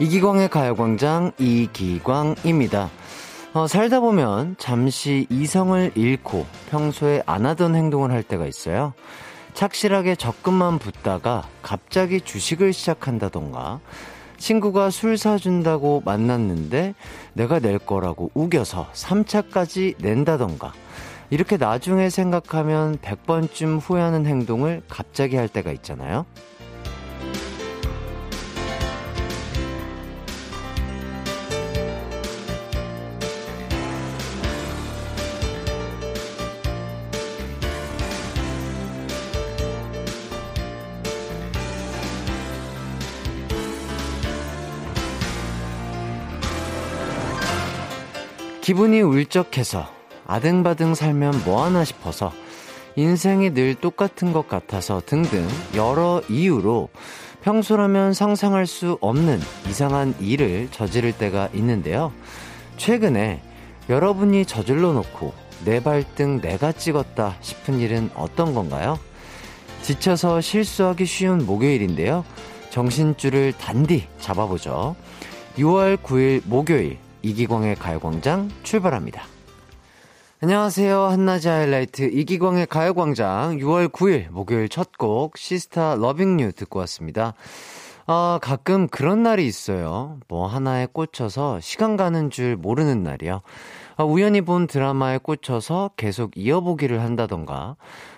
이기광의 가요광장 이기광입니다. 어, 살다 보면 잠시 이성을 잃고 평소에 안 하던 행동을 할 때가 있어요. 착실하게 적금만 붓다가 갑자기 주식을 시작한다던가, 친구가 술 사준다고 만났는데 내가 낼 거라고 우겨서 3차까지 낸다던가, 이렇게 나중에 생각하면 100번쯤 후회하는 행동을 갑자기 할 때가 있잖아요. 기분이 울적해서 아등바등 살면 뭐하나 싶어서 인생이 늘 똑같은 것 같아서 등등 여러 이유로 평소라면 상상할 수 없는 이상한 일을 저지를 때가 있는데요. 최근에 여러분이 저질러 놓고 내 발등 내가 찍었다 싶은 일은 어떤 건가요? 지쳐서 실수하기 쉬운 목요일인데요. 정신줄을 단디 잡아보죠. 6월 9일 목요일 이기광의 가요광장 출발합니다. 안녕하세요. 한낮의 하이라이트 이기광의 가요광장 6월 9일 목요일 첫 곡 시스타 러빙유 듣고 왔습니다. 아, 가끔 그런 날이 있어요. 뭐 하나에 꽂혀서 시간 가는 줄 모르는 날이요. 아, 우연히 본 드라마에 꽂혀서 계속 이어보기를 한다던가,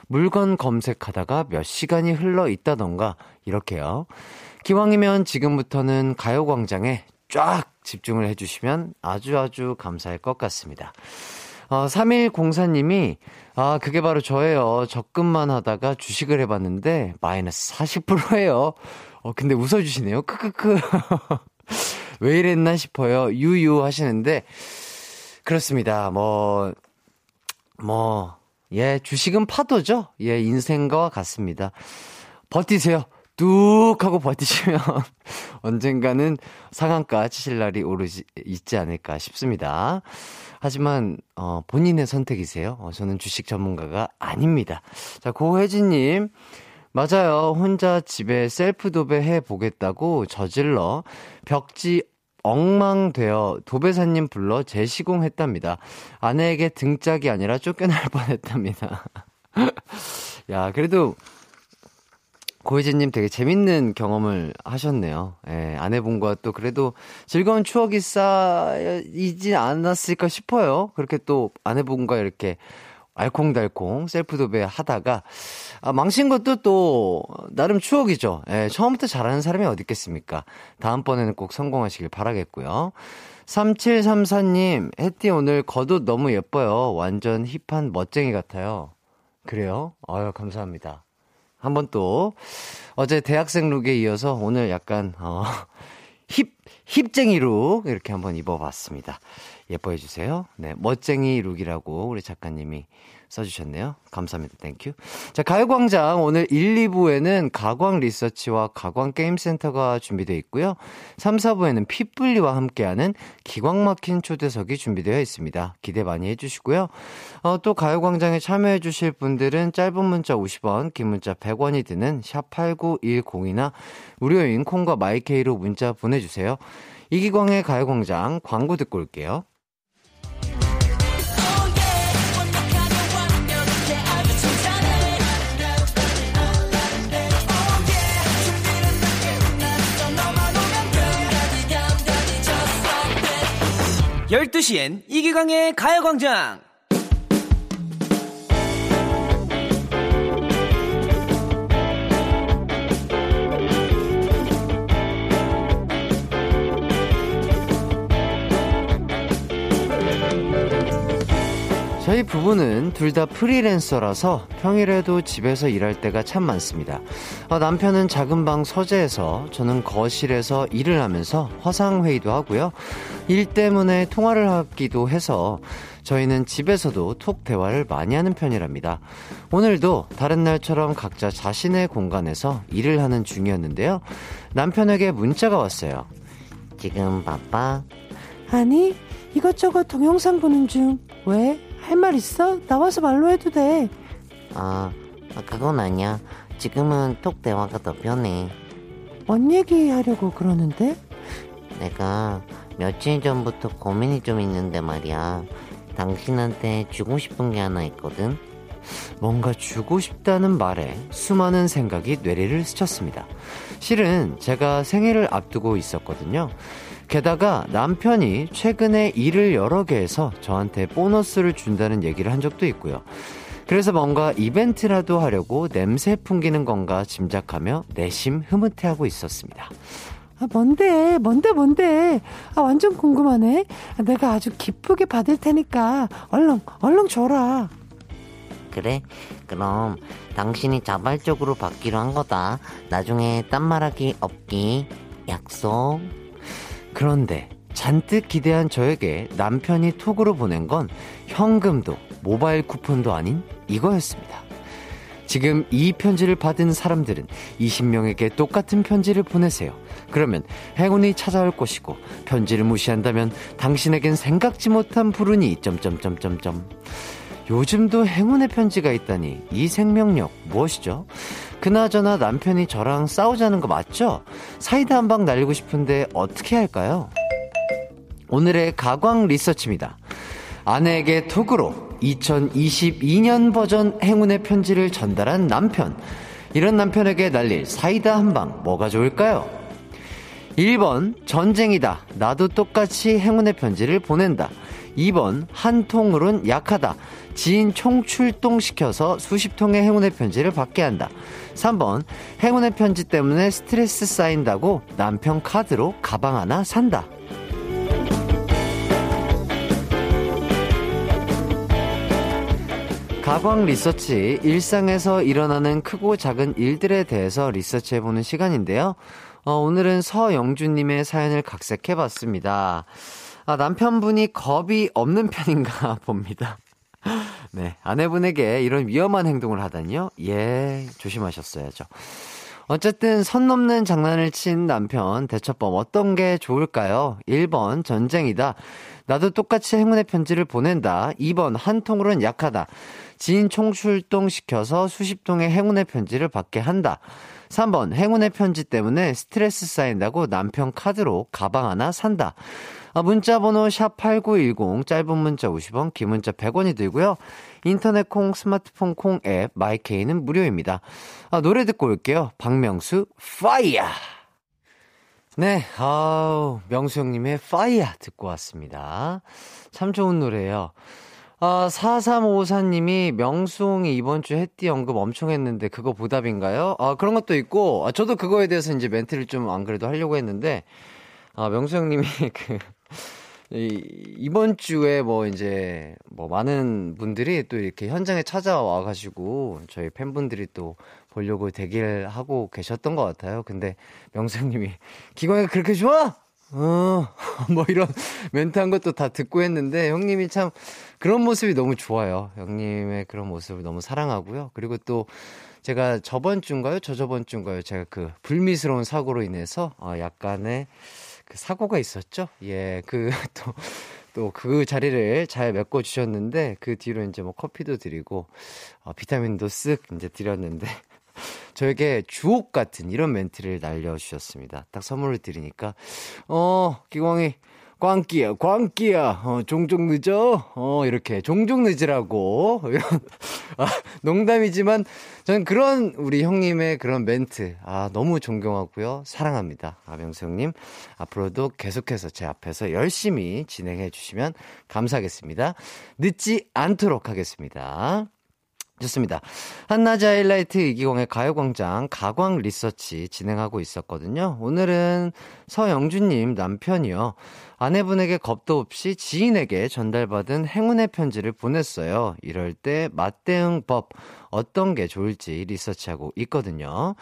물건 검색하다가 몇 시간이 흘러 있다던가, 이렇게요. 기왕이면 지금부터는 가요광장에 쫙 집중을 해주시면 아주 아주 감사할 것 같습니다. 어, 3104님이, 아, 그게 바로 저예요. 적금만 하다가 주식을 해봤는데, 마이너스 40%예요. 어, 근데 웃어주시네요. 크크크. 왜 이랬나 싶어요. 유유 하시는데, 그렇습니다. 뭐, 뭐, 예, 주식은 파도죠? 예, 인생과 같습니다. 버티세요. 뚝 하고 버티시면 언젠가는 상한가 치실 날이 오르지, 있지 않을까 싶습니다. 하지만, 어, 본인의 선택이세요. 어, 저는 주식 전문가가 아닙니다. 자, 고혜진 님. 맞아요. 혼자 집에 셀프 도배 해 보겠다고 저질러 벽지 엉망되어 도배사님 불러 재시공했답니다. 아내에게 등짝이 아니라 쫓겨날 뻔했답니다. 야, 그래도 고혜진님 되게 재밌는 경험을 하셨네요. 예, 아내분과 또 그래도 즐거운 추억이 쌓이지 않았을까 싶어요. 그렇게 또 아내분과 이렇게 알콩달콩 셀프 도배 하다가 아, 망친 것도 또 나름 추억이죠. 예, 처음부터 잘하는 사람이 어디 있겠습니까? 다음번에는 꼭 성공하시길 바라겠고요. 3734님, 햇띠 오늘 겉옷 너무 예뻐요. 완전 hip한 멋쟁이 같아요. 그래요? 아유, 감사합니다. 한번 또 어제 대학생 look에 이어서 오늘 약간 어, hip hip쟁이 look 이렇게 한번 입어봤습니다. 예뻐해 주세요. 네, 멋쟁이 look이라고 우리 작가님이 써주셨네요. 감사합니다. Thank you. 자, 가요광장 오늘 1, 2부에는 가광 리서치와 가광 게임센터가 준비되어 있고요. 3, 4부에는 핏불리와 함께하는 기광 막힌 초대석이 준비되어 있습니다. 기대 많이 해주시고요. 어, 또 가요광장에 참여해주실 분들은 짧은 문자 50원, 긴 문자 100원이 드는 샵8910이나 무료인 콩과 마이케이로 문자 보내주세요. 이기광의 가요광장 광고 듣고 올게요. 12시엔 이기광의 가요광장! 저희 부부는 둘 다 프리랜서라서 평일에도 집에서 일할 때가 참 많습니다. 어, 남편은 작은 방 서재에서 저는 거실에서 일을 하면서 화상회의도 하고요. 일 때문에 통화를 하기도 해서 저희는 집에서도 톡 대화를 많이 하는 편이랍니다. 오늘도 다른 날처럼 각자 자신의 공간에서 일을 하는 중이었는데요. 남편에게 문자가 왔어요. 지금 바빠? 아니, 이것저것 동영상 보는 중. 왜? 할 말 있어? 나와서 말로 해도 돼. 아, 그건 아니야. 지금은 톡 대화가 더 편해. 뭔 얘기 하려고 그러는데? 내가 며칠 전부터 고민이 좀 있는데 말이야. 당신한테 주고 싶은 게 하나 있거든. 뭔가 주고 싶다는 말에 수많은 생각이 뇌리를 스쳤습니다. 실은 제가 생일을 앞두고 있었거든요. 게다가 남편이 최근에 일을 여러 개 해서 저한테 보너스를 준다는 얘기를 한 적도 있고요. 그래서 뭔가 이벤트라도 하려고 냄새 풍기는 건가 짐작하며 내심 흐뭇해하고 있었습니다. 아, 뭔데, 뭔데, 뭔데. 아, 완전 궁금하네. 아, 내가 아주 기쁘게 받을 테니까 얼른, 얼른 줘라. 그래? 그럼 당신이 자발적으로 받기로 한 거다. 나중에 딴 말하기 없기. 약속. 그런데 잔뜩 기대한 저에게 남편이 톡으로 보낸 건 현금도 모바일 쿠폰도 아닌 이거였습니다. 지금 이 편지를 받은 사람들은 20명에게 똑같은 편지를 보내세요. 그러면 행운이 찾아올 것이고 편지를 무시한다면 당신에겐 생각지 못한 불운이 점점점점점 요즘도 행운의 편지가 있다니 이 생명력 무엇이죠? 그나저나 남편이 저랑 싸우자는 거 맞죠? 사이다 한 방 날리고 싶은데 어떻게 할까요? 오늘의 가광 리서치입니다. 아내에게 톡으로 2022년 버전 행운의 편지를 전달한 남편. 이런 남편에게 날릴 사이다 한 방 뭐가 좋을까요? 1번 전쟁이다. 나도 똑같이 행운의 편지를 보낸다. 2번 한 통으론 약하다. 지인 총출동시켜서 수십 통의 행운의 편지를 받게 한다. 3번 행운의 편지 때문에 스트레스 쌓인다고 남편 카드로 가방 하나 산다. 가광 리서치, 일상에서 일어나는 크고 작은 일들에 대해서 리서치해보는 시간인데요. 어, 오늘은 서영주님의 사연을 각색해봤습니다. 아, 남편분이 겁이 없는 편인가 봅니다. 네, 아내분에게 이런 위험한 행동을 하다니요? 예, 조심하셨어야죠. 어쨌든 선 넘는 장난을 친 남편 대처법 어떤 게 좋을까요? 1번 전쟁이다. 나도 똑같이 행운의 편지를 보낸다. 2번 한 통으로는 약하다. 지인 총출동 시켜서 수십 통의 행운의 편지를 받게 한다. 3번 행운의 편지 때문에 스트레스 쌓인다고 남편 카드로 가방 하나 산다. 아, 문자 번호 샵8910 짧은 문자 50원 긴 문자 100원이 들고요. 인터넷 콩 스마트폰 콩 앱 마이케이는 무료입니다. 아, 노래 듣고 올게요. 박명수 Fire 네, 아우 명수 형님의 파이어 듣고 왔습니다. 참 좋은 노래예요. 아, 4354님이 명수홍이 이번 주 햇띠 언급 엄청 했는데 그거 보답인가요? 아, 그런 것도 있고, 아, 저도 그거에 대해서 이제 멘트를 좀 안 그래도 하려고 했는데, 아, 명수 형님이 그, 이, 이번 주에 뭐 이제 뭐 많은 분들이 또 이렇게 현장에 찾아와 가지고 저희 팬분들이 또 보려고 대기를 하고 계셨던 것 같아요. 근데 명수 형님이 기광이가 그렇게 좋아? 어, 뭐 이런 멘트 한 것도 다 듣고 했는데 형님이 참 그런 모습이 너무 좋아요. 형님의 그런 모습을 너무 사랑하고요. 그리고 또 제가 저번 주인가요? 저저번 주인가요? 제가 그 불미스러운 사고로 인해서 어, 약간의 그 사고가 있었죠. 예, 그 또 또 그 자리를 잘 메꿔 주셨는데 그 뒤로 이제 뭐 커피도 드리고 어, 비타민도 쓱 이제 드렸는데 저에게 주옥 같은 이런 멘트를 날려 주셨습니다. 딱 선물을 드리니까 어 기광이 광기야, 광기야, 어, 종종 늦어, 어, 이렇게, 종종 늦으라고, 이런, 아, 농담이지만, 저는 그런, 우리 형님의 그런 멘트, 아, 너무 존경하고요. 사랑합니다. 아명수 형님. 앞으로도 계속해서 제 앞에서 열심히 진행해 주시면 감사하겠습니다. 늦지 않도록 하겠습니다. 좋습니다. 한낮의 하이라이트 이기광의 가요광장 가광 리서치 진행하고 있었거든요. 오늘은 서영주님 남편이요. 아내분에게 겁도 없이 지인에게 전달받은 행운의 편지를 보냈어요. 이럴 때 맞대응법 어떤 게 좋을지 리서치하고 있거든요.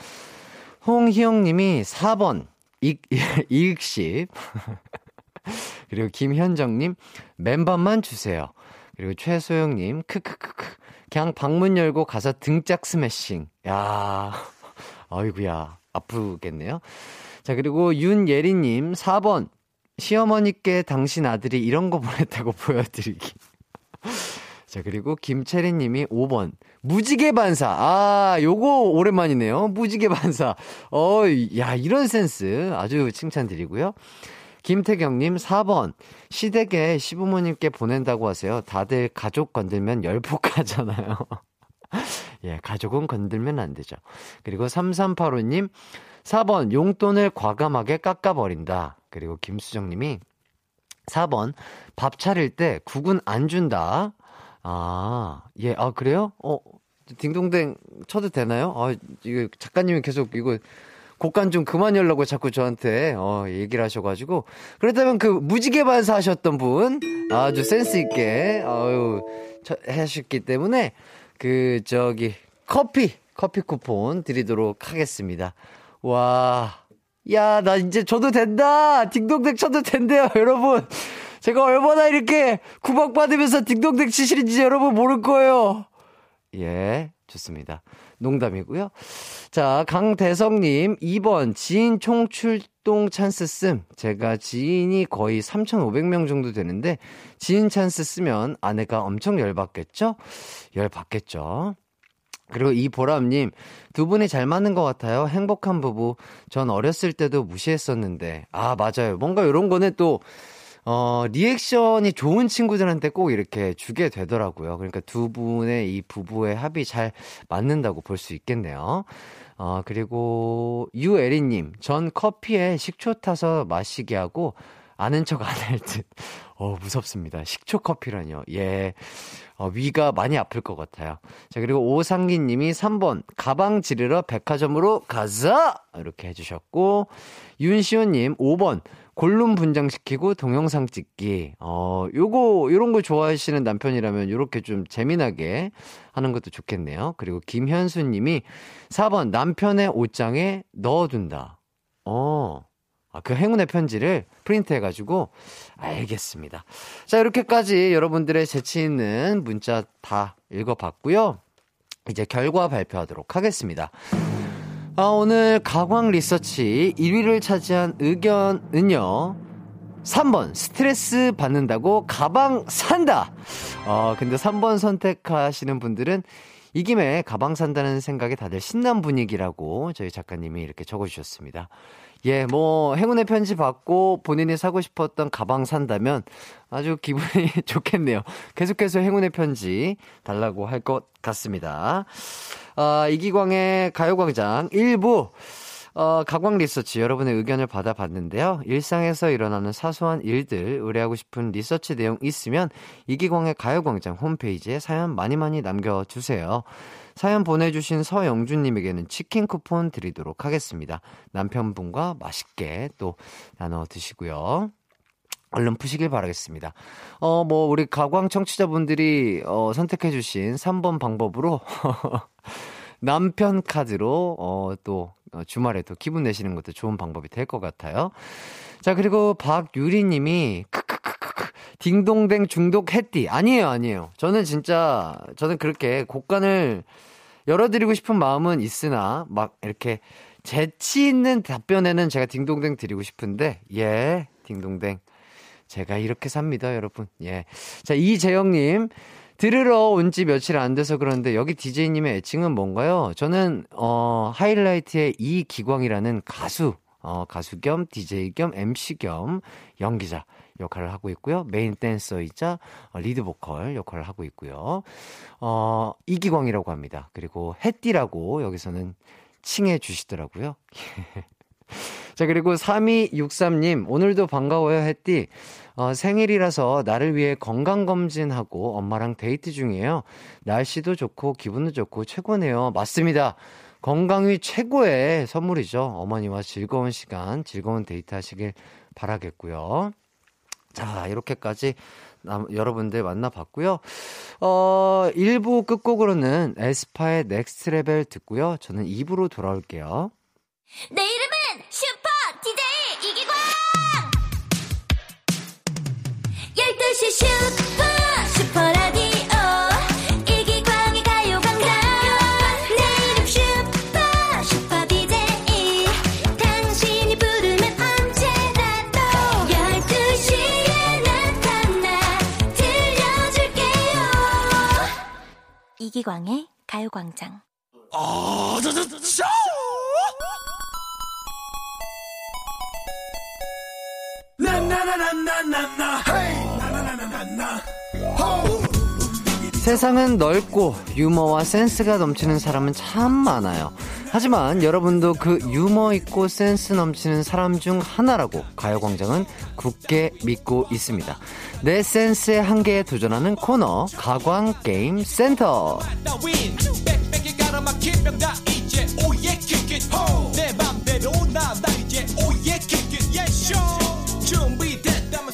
홍희영 님이 4번 이, 이익십 그리고 김현정 님 맨밥만 주세요. 그리고 최소영 님 크크크크 그냥 방문 열고 가서 등짝 스매싱. 야. 아이구야. 아프겠네요. 자, 그리고 윤예리님 4번 시어머니께 당신 아들이 이런 거 보냈다고 보여드리기. 자, 그리고 김채리 님이 5번. 무지개 반사. 아, 요거 오랜만이네요. 무지개 반사. 어, 야, 이런 센스 아주 칭찬드리고요. 김태경님 4번 시댁에 시부모님께 보낸다고 하세요. 다들 가족 건들면 열폭하잖아요. 예, 가족은 건들면 안 되죠. 그리고 3385님 4번 용돈을 과감하게 깎아버린다. 그리고 김수정님이 4번 밥 차릴 때 국은 안 준다. 아, 예, 아, 그래요? 어, 딩동댕 쳐도 되나요? 아, 이거 작가님이 계속 이거 곡간 좀 그만 열라고 자꾸 저한테 어, 얘기를 하셔가지고 그렇다면 그 무지개 반사 하셨던 분 아주 센스 있게 어유 하셨기 때문에 그 저기 커피 커피 쿠폰 드리도록 하겠습니다. 와, 야 나 이제 줘도 된다. 딩동댕 쳐도 된대요, 여러분. 제가 얼마나 이렇게 구박받으면서 딩동댕 치시는지 여러분 모를 거예요. 예, 좋습니다. 농담이고요. 자, 강대성님, 2번 지인 총출동 찬스 씀. 제가 지인이 거의 3,500명 정도 되는데, 지인 찬스 쓰면 아내가 엄청 열받겠죠? 열받겠죠. 그리고 이보람님, 두 분이 잘 맞는 것 같아요. 행복한 부부. 전 어렸을 때도 무시했었는데. 아, 맞아요. 뭔가 이런 거는 또, 어, reaction이 좋은 친구들한테 꼭 이렇게 주게 되더라고요. 그러니까 두 분의 이 부부의 합이 잘 맞는다고 볼 수 있겠네요. 어, 그리고 유에리님, 전 커피에 식초 타서 마시게 하고 아는 척 안 할 듯. 어, 무섭습니다. 식초 커피라뇨. 예. 어, 위가 많이 아플 것 같아요. 자, 그리고 오상기 님이 3번, 가방 지르러 백화점으로 가자! 이렇게 해주셨고, 윤시원 님, 5번, 골룸 분장시키고 동영상 찍기. 어, 요거, 요런 거 좋아하시는 남편이라면 요렇게 좀 재미나게 하는 것도 좋겠네요. 그리고 김현수 님이 4번 남편의 옷장에 넣어둔다. 어, 아, 그 행운의 편지를 프린트해가지고, 알겠습니다. 자, 이렇게까지 여러분들의 재치 있는 문자 다 읽어봤고요. 이제 결과 발표하도록 하겠습니다. 아, 오늘 가광 리서치 1위를 차지한 의견은요. 3번 스트레스 받는다고 가방 산다. 어, 근데 3번 선택하시는 분들은 이 김에 가방 산다는 생각에 다들 신난 분위기라고 저희 작가님이 이렇게 적어주셨습니다. 예, 뭐 행운의 편지 받고 본인이 사고 싶었던 가방 산다면 아주 기분이 좋겠네요. 계속해서 행운의 편지 달라고 할 것 같습니다. 아, 이기광의 가요광장 1부 어, 가광 리서치 여러분의 의견을 받아봤는데요. 일상에서 일어나는 사소한 일들 의뢰하고 싶은 리서치 내용 있으면 이기광의 가요광장 홈페이지에 사연 많이 많이 남겨주세요. 사연 보내주신 서영준님에게는 치킨 쿠폰 드리도록 하겠습니다. 남편분과 맛있게 또 나눠 드시고요. 얼른 푸시길 바라겠습니다. 어, 뭐, 우리 가광 청취자분들이, 어, 선택해주신 3번 방법으로, 남편 카드로, 어, 또, 어, 주말에도 기분 내시는 것도 좋은 방법이 될 것 같아요. 자, 그리고 박유리 님이, 크크크크크, 딩동댕 중독 했디. 아니에요, 아니에요. 저는 진짜, 저는 그렇게 곡간을 열어드리고 싶은 마음은 있으나, 막 이렇게 재치 있는 답변에는 제가 딩동댕 드리고 싶은데, 예, 딩동댕. 제가 이렇게 삽니다, 여러분. 예. 자, 이재영님. 들으러 온 지 며칠 안 돼서 그런데 여기 DJ님의 애칭은 뭔가요? 저는, 어, 하이라이트의 이기광이라는 가수, 어, 가수 겸 DJ 겸 MC 겸 연기자 역할을 하고 있고요. main dancer이자 어, lead vocal 역할을 하고 있고요. 어, 이기광이라고 합니다. 그리고 햇띠라고 여기서는 칭해 주시더라고요. 자, 그리고 3263님, 오늘도 반가워요, 햇띠. 어, 생일이라서 나를 위해 건강검진하고 엄마랑 데이트 중이에요. 날씨도 좋고, 기분도 좋고, 최고네요. 맞습니다. 건강이 최고의 선물이죠. 어머니와 즐거운 시간, 즐거운 데이트 하시길 바라겠고요. 자, 이렇게까지 남, 여러분들 만나봤고요. 어, 1부 끝곡으로는 에스파의 Next Level 듣고요. 저는 2부로 돌아올게요. 내 이름은 슈퍼 DJ 이기광 12시 슈퍼 이기광의 가요광장 세상은 넓고 유머와 센스가 넘치는 사람은 참 많아요. 하지만 여러분도 그 유머 있고 센스 넘치는 사람 중 하나라고 가요광장은 굳게 믿고 있습니다. 내 센스의 한계에 도전하는 코너 가광게임 센터.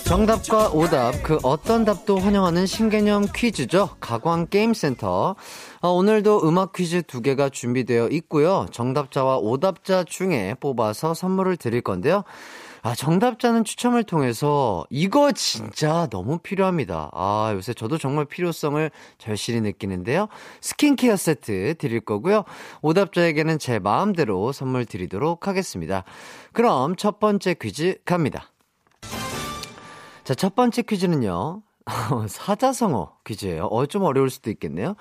정답과 오답 그 어떤 답도 환영하는 신개념 퀴즈죠. 가광 게임센터. 어, 오늘도 음악 퀴즈 두 개가 준비되어 있고요. 정답자와 오답자 중에 뽑아서 선물을 드릴 건데요. 아, 정답자는 추첨을 통해서 이거 진짜 너무 필요합니다. 아, 요새 저도 정말 필요성을 절실히 느끼는데요. 스킨케어 세트 드릴 거고요. 오답자에게는 제 마음대로 선물 드리도록 하겠습니다. 그럼 첫 번째 퀴즈 갑니다. 자, 첫 번째 퀴즈는요. 사자성어 퀴즈예요. 어, 좀 어려울 수도 있겠네요.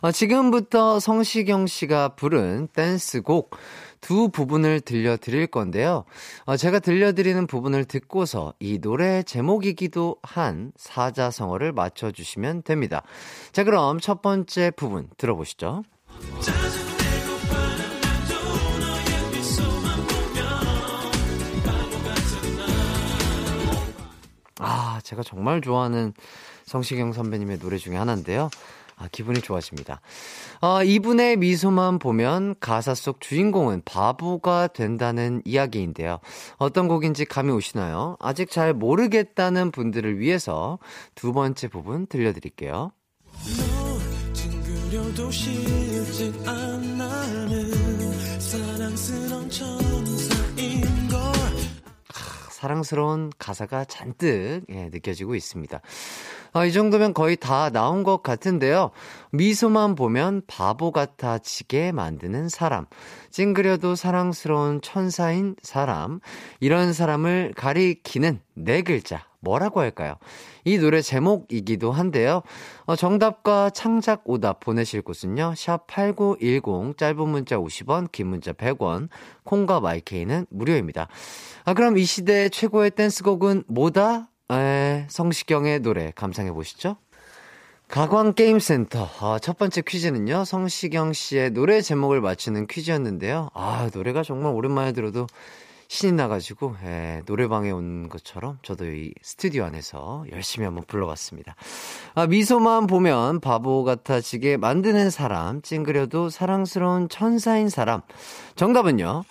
어, 지금부터 성시경 씨가 부른 댄스곡 두 부분을 들려드릴 건데요. 어, 제가 들려드리는 부분을 듣고서 이 노래 제목이기도 한 사자성어를 맞춰주시면 됩니다. 자, 그럼 첫 번째 부분 들어보시죠. 아, 제가 정말 좋아하는 성시경 선배님의 노래 중에 하나인데요. 아, 기분이 좋아집니다. 아, 이분의 미소만 보면 가사 속 주인공은 바보가 된다는 이야기인데요. 어떤 곡인지 감이 오시나요? 아직 잘 모르겠다는 분들을 위해서 두 번째 부분 들려드릴게요. 사랑스러운 가사가 잔뜩 예, 느껴지고 있습니다. 아, 이 정도면 거의 다 나온 것 같은데요. 미소만 보면 바보 같아지게 만드는 사람. 찡그려도 사랑스러운 천사인 사람. 이런 사람을 가리키는 네 글자. 뭐라고 할까요? 이 노래 제목이기도 한데요. 어, 정답과 창작 오답 보내실 곳은요. 샵8910 짧은 문자 50원, 긴 문자 100원, 콩과 마이케이는 무료입니다. 아, 그럼 이 시대의 최고의 댄스곡은 뭐다? 에, 성시경의 노래 감상해 보시죠. 가광게임센터. 아, 첫 번째 퀴즈는요, 성시경 씨의 노래 제목을 맞추는 퀴즈였는데요. 아, 노래가 정말 오랜만에 들어도 신이 나가지고 예, 노래방에 온 것처럼 저도 이 스튜디오 안에서 열심히 한번 불러봤습니다. 아, 미소만 보면 바보 같아지게 만드는 사람, 찡그려도 사랑스러운 천사인 사람. 정답은요.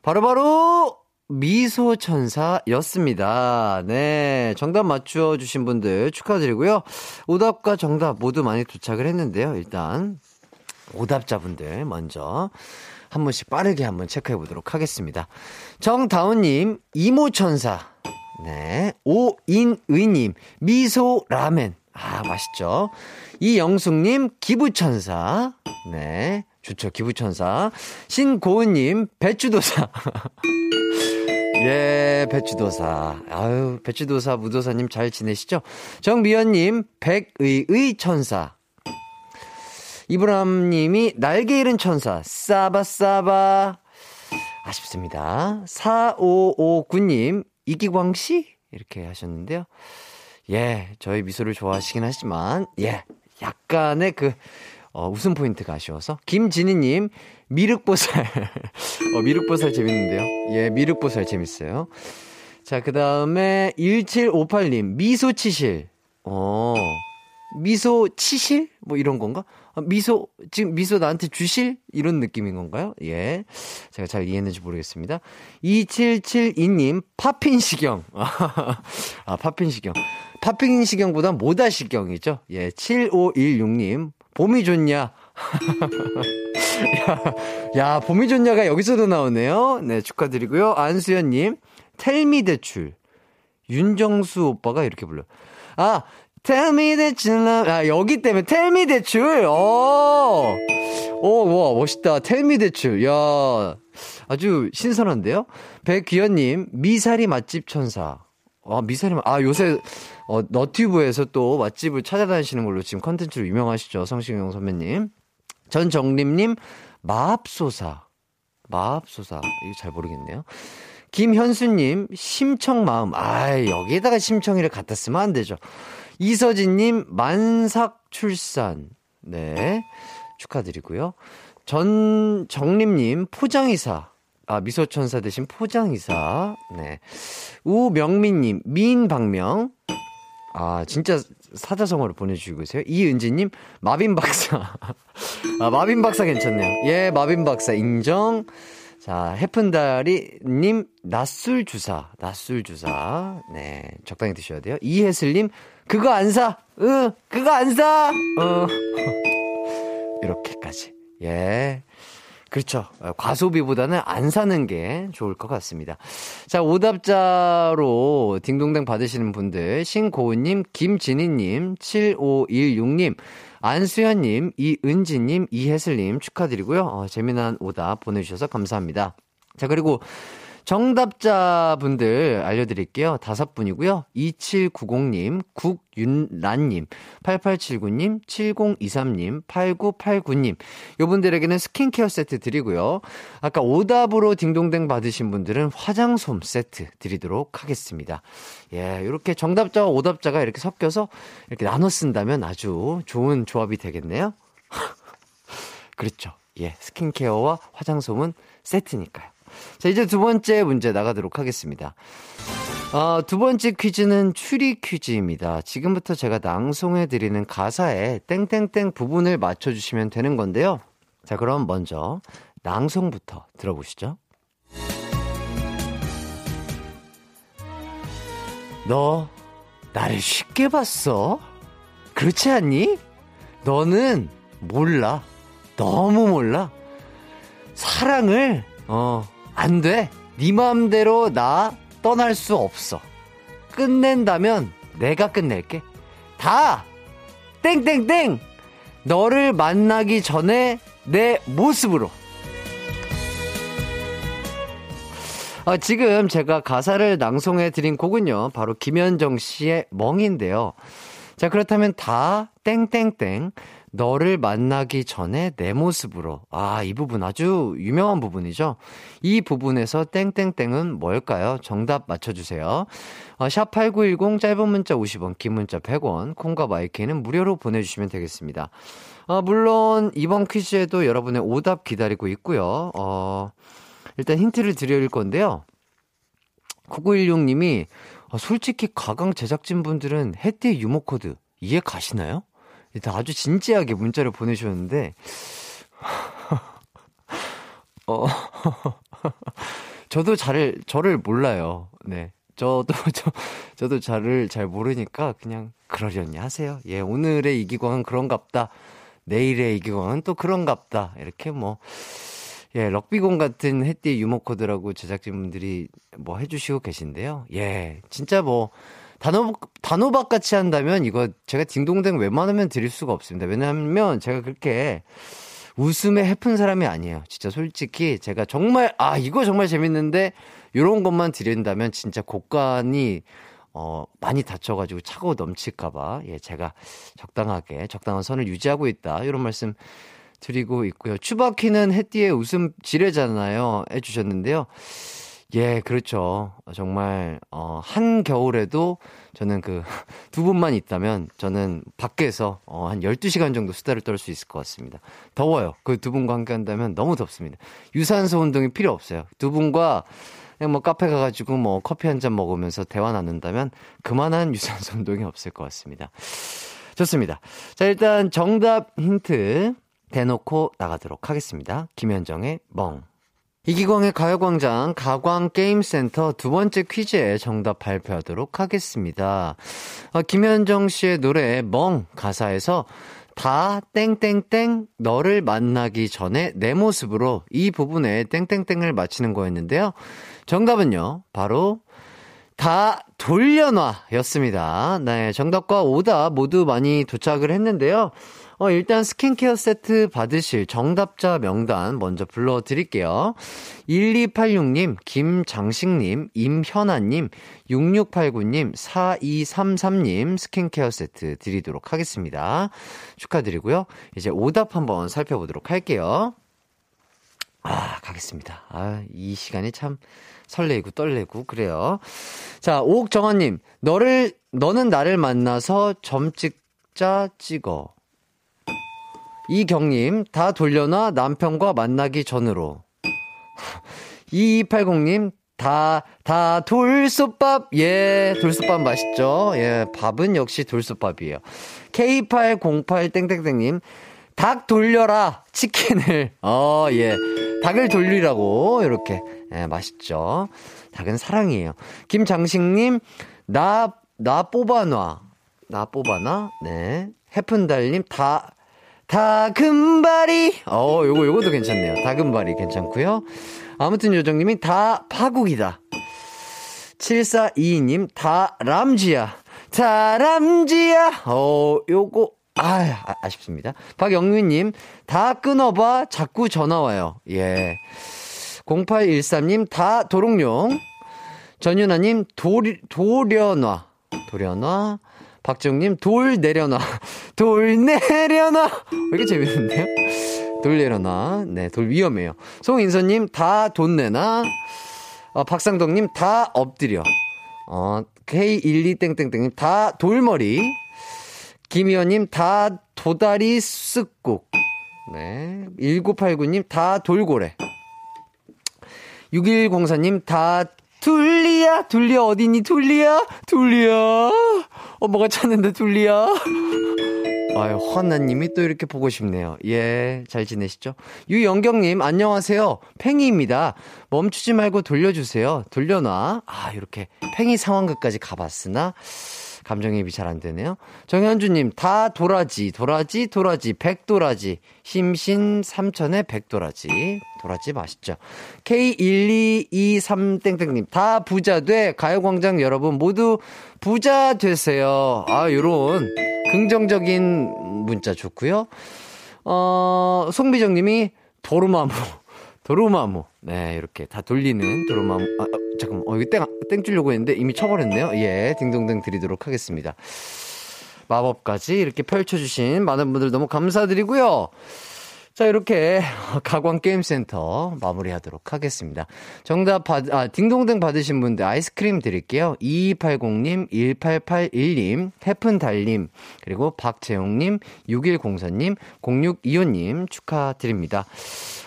바로바로 바로 미소 천사였습니다. 네. 정답 맞추어 주신 분들 축하드리고요. 오답과 정답 모두 많이 도착을 했는데요. 일단, 오답자분들 먼저. 한 번씩 빠르게 한번 체크해 보도록 하겠습니다. 정다운님, 이모천사. 네. 오인의님, 미소라멘. 아, 맛있죠. 이영숙님, 기부천사. 네. 좋죠. 기부천사. 신고은님, 배추도사. 예, 배추도사. 아유, 배추도사, 무도사님 잘 지내시죠? 정미연님, 백의의 천사. 이브람님이 날개 잃은 천사, 싸바싸바. 아쉽습니다. 4559님, 이기광 씨? 이렇게 하셨는데요. 예, 저희 미소를 좋아하시긴 하지만, 예, 약간의 그, 어, 웃음 포인트가 아쉬워서. 김진희님, 미륵보살. 어, 미륵보살 재밌는데요. 예, 미륵보살 재밌어요. 자, 그 다음에 1758님, 미소치실. 어, 미소치실? 뭐 이런 건가? 아, 미소, 지금 미소 나한테 주실? 이런 느낌인 건가요? 예. 제가 잘 이해했는지 모르겠습니다. 2772님, 파핀 시경. 아, 파핀 시경. 파핀 시경보다 모다 시경이죠. 예. 7516님, 봄이 좋냐? 야, 야, 봄이 좋냐가 여기서도 나오네요. 네, 축하드리고요. 안수연님, 텔미 대출. 윤정수 오빠가 이렇게 불러. 아, Tell me that you love. 아, 여기 때문에 Tell me 대출. 어. 오, 와, 멋있다. Tell me 대출. 야. 아주 신선한데요? 백귀현님, 미사리 맛집 천사. 아, 미사리, 아, 요새, 어, 너튜브에서 또 맛집을 찾아다니시는 걸로 지금 컨텐츠로 유명하시죠. 성시경 선배님. 전정림님, 마압소사. 맙소사. 이거 잘 모르겠네요. 김현수님, 심청 마음. 아 여기에다가 심청이를 갖다 쓰면 안 되죠. 이서진님, 만삭 출산. 네. 축하드리고요. 전정림님, 포장이사. 아, 미소천사 대신 포장이사. 네. 우명민님, 미인방명. 아, 진짜 사자성어를 보내주시고 계세요. 이은지님, 마빈 박사. 아, 마빈 박사 괜찮네요. 예, 마빈 박사 인정. 자, 해픈다리님, 낯술 주사. 낯술 주사. 네, 적당히 드셔야 돼요. 이혜슬님, 그거 안 사. 으, 그거 안 사. 어. 이렇게까지. 예. 그렇죠. 과소비보다는 안 사는 게 좋을 것 같습니다. 자, 오답자로 딩동댕 받으시는 분들, 신고은님, 김진희님, 7516님, 안수현님, 이은지님, 이혜슬님 축하드리고요. 어, 재미난 오답 보내주셔서 감사합니다. 자, 그리고 정답자분들 알려드릴게요. 다섯 분이고요. 2790님, 국윤란님, 8879님, 7023님, 8989님. 요분들에게는 스킨케어 세트 드리고요. 아까 오답으로 딩동댕 받으신 분들은 화장솜 세트 드리도록 하겠습니다. 예, 이렇게 정답자와 오답자가 이렇게 섞여서 이렇게 나눠 쓴다면 아주 좋은 조합이 되겠네요. 그렇죠. 예, 스킨케어와 화장솜은 세트니까요. 자, 이제 두 번째 문제 나가도록 하겠습니다. 어, 두 번째 퀴즈는 추리 퀴즈입니다. 지금부터 제가 낭송해드리는 가사에 땡땡땡 부분을 맞춰주시면 되는 건데요. 자, 그럼 먼저 낭송부터 들어보시죠. 너 나를 쉽게 봤어? 그렇지 않니? 너는 몰라. 너무 몰라. 사랑을, 어, 안 돼. 네 마음대로 나 떠날 수 없어. 끝낸다면 내가 끝낼게. 다! 땡땡땡! 너를 만나기 전에 내 모습으로. 아, 지금 제가 가사를 낭송해 드린 곡은요, 바로 김현정 씨의 멍인데요. 자, 그렇다면 다 땡땡땡. 너를 만나기 전에 내 모습으로. 아, 이 부분 아주 유명한 부분이죠. 이 부분에서 땡땡땡은 뭘까요? 정답 맞춰주세요. 어, 샵8910 짧은 문자 50원, 긴 문자 100원, 콩과 마이케이는 무료로 보내주시면 되겠습니다. 어, 물론 이번 퀴즈에도 여러분의 오답 기다리고 있고요. 어, 일단 힌트를 드릴 건데요. 9916님이 어, 솔직히 가광 제작진분들은 해띠의 유머 코드 이해 가시나요? 일단 아주 진지하게 문자를 보내주셨는데, 어, 저도 잘, 저를 몰라요. 네. 저도, 저, 저도 잘을 잘 모르니까 그냥 그러려니 하세요. 예, 오늘의 이기광은 그런갑다. 내일의 이기광은 또 그런갑다. 이렇게 뭐, 예, 럭비공 같은 햇띠 유머 코드라고 제작진분들이 뭐 해주시고 계신데요. 예, 진짜 뭐, 단호, 단호박 같이 한다면 이거 제가 딩동댕 웬만하면 드릴 수가 없습니다. 왜냐하면 제가 그렇게 웃음에 해픈 사람이 아니에요. 진짜 솔직히 제가 정말, 아, 이거 정말 재밌는데, 요런 것만 드린다면 진짜 곡간이, 어, 많이 다쳐가지고 차고 넘칠까봐, 예, 제가 적당하게, 적당한 선을 유지하고 있다. 이런 말씀 드리고 있고요. 추바키는 해띠의 웃음 지뢰잖아요. 해주셨는데요. 예, 그렇죠. 정말, 어, 한 겨울에도 저는 그 두 분만 있다면 저는 밖에서 어, 한 12시간 정도 수다를 떨 수 있을 것 같습니다. 더워요. 그 두 분과 함께 한다면 너무 덥습니다. 유산소 운동이 필요 없어요. 두 분과 그냥 뭐 카페 가가지고 뭐 커피 한 잔 먹으면서 대화 나눈다면 그만한 유산소 운동이 없을 것 같습니다. 좋습니다. 자, 일단 정답 힌트 대놓고 나가도록 하겠습니다. 김현정의 멍. 이기광의 가요광장 가광게임센터 두 번째 퀴즈의 정답 발표하도록 하겠습니다. 어, 김현정 씨의 노래 멍 가사에서 다 땡땡땡 너를 만나기 전에 내 모습으로 이 부분에 땡땡땡을 맞히는 거였는데요. 정답은요. 바로 다 돌려놔 였습니다. 네, 정답과 오답 모두 많이 도착을 했는데요. 어, 일단 스킨케어 세트 받으실 정답자 명단 먼저 불러드릴게요. 1286님, 김장식님, 임현아님, 6689님, 4233님 스킨케어 세트 드리도록 하겠습니다. 축하드리고요. 이제 오답 한번 살펴보도록 할게요. 아, 가겠습니다. 아, 이 시간이 참 설레고 떨리고 그래요. 자, 옥정원님, 너를, 너는 나를 만나서 점 찍자 찍어. 이경님, 다 돌려놔 남편과 만나기 전으로. 2280님, 다, 다 돌솥밥. 예, 돌솥밥 맛있죠? 예, 밥은 역시 돌솥밥이에요. K808땡땡땡님, 닭 돌려라. 치킨을. 어, 예. 닭을 돌리라고. 이렇게. 예, 맛있죠? 닭은 사랑이에요. 김장식님, 나, 나 뽑아놔. 나 뽑아놔. 네. 해픈달님, 다, 다금바리. 어, 요거, 요것도 괜찮네요. 다금바리 괜찮고요 아무튼 요정님이 다 파국이다. 7422님, 다 람쥐야. 다 람쥐야. 어, 요거, 아, 아 아쉽습니다. 박영민님, 다 끊어봐. 자꾸 전화 와요. 예. 0813님, 다 도롱뇽. 전윤아님, 돌, 돌려놔. 돌려놔. 박정님, 돌 내려놔. 돌 내려놔. 왜 이렇게 재밌는데요? 돌 내려놔. 네, 돌 위험해요. 송인선님, 다 돈 내놔. 어, 박상덕님, 다 엎드려. 어, K12땡땡땡님, 다 돌머리. 김희원님, 다 도다리 쓱국. 네. 1989님, 다 돌고래. 6104님, 다 둘리야, 둘리야, 어디니, 둘리야? 둘리야. 엄마가 찾는데, 둘리야. 아유, 허나님이 또 이렇게 보고 싶네요. 예, 잘 지내시죠? 유영경님, 안녕하세요. 팽이입니다. 멈추지 말고 돌려주세요. 돌려놔. 아, 이렇게 팽이 상황극까지 가봤으나, 감정이입이 잘 안 되네요. 정현주님, 다 도라지, 도라지, 도라지, 백도라지. 심신 삼천의 백도라지. 도라지 맛있죠. K1223땡땡님, 다 부자 돼. 가요광장 여러분 모두 부자 되세요. 아, 요런 긍정적인 문자 좋고요 어, 송비정님이 도루마무. 도루마무. 네, 이렇게 다 돌리는 도루마무. 아, 아 잠깐만. 어, 이거 땡, 땡 주려고 했는데 이미 쳐버렸네요. 예, 딩동댕 드리도록 하겠습니다. 마법까지 이렇게 펼쳐주신 많은 분들 너무 감사드리고요. 자, 이렇게 가광게임센터 마무리하도록 하겠습니다. 정답 받, 아, 딩동댕 받으신 분들 아이스크림 드릴게요. 2280님, 1881님, 해픈달님, 그리고 박재용님, 6104님, 0625님 축하드립니다.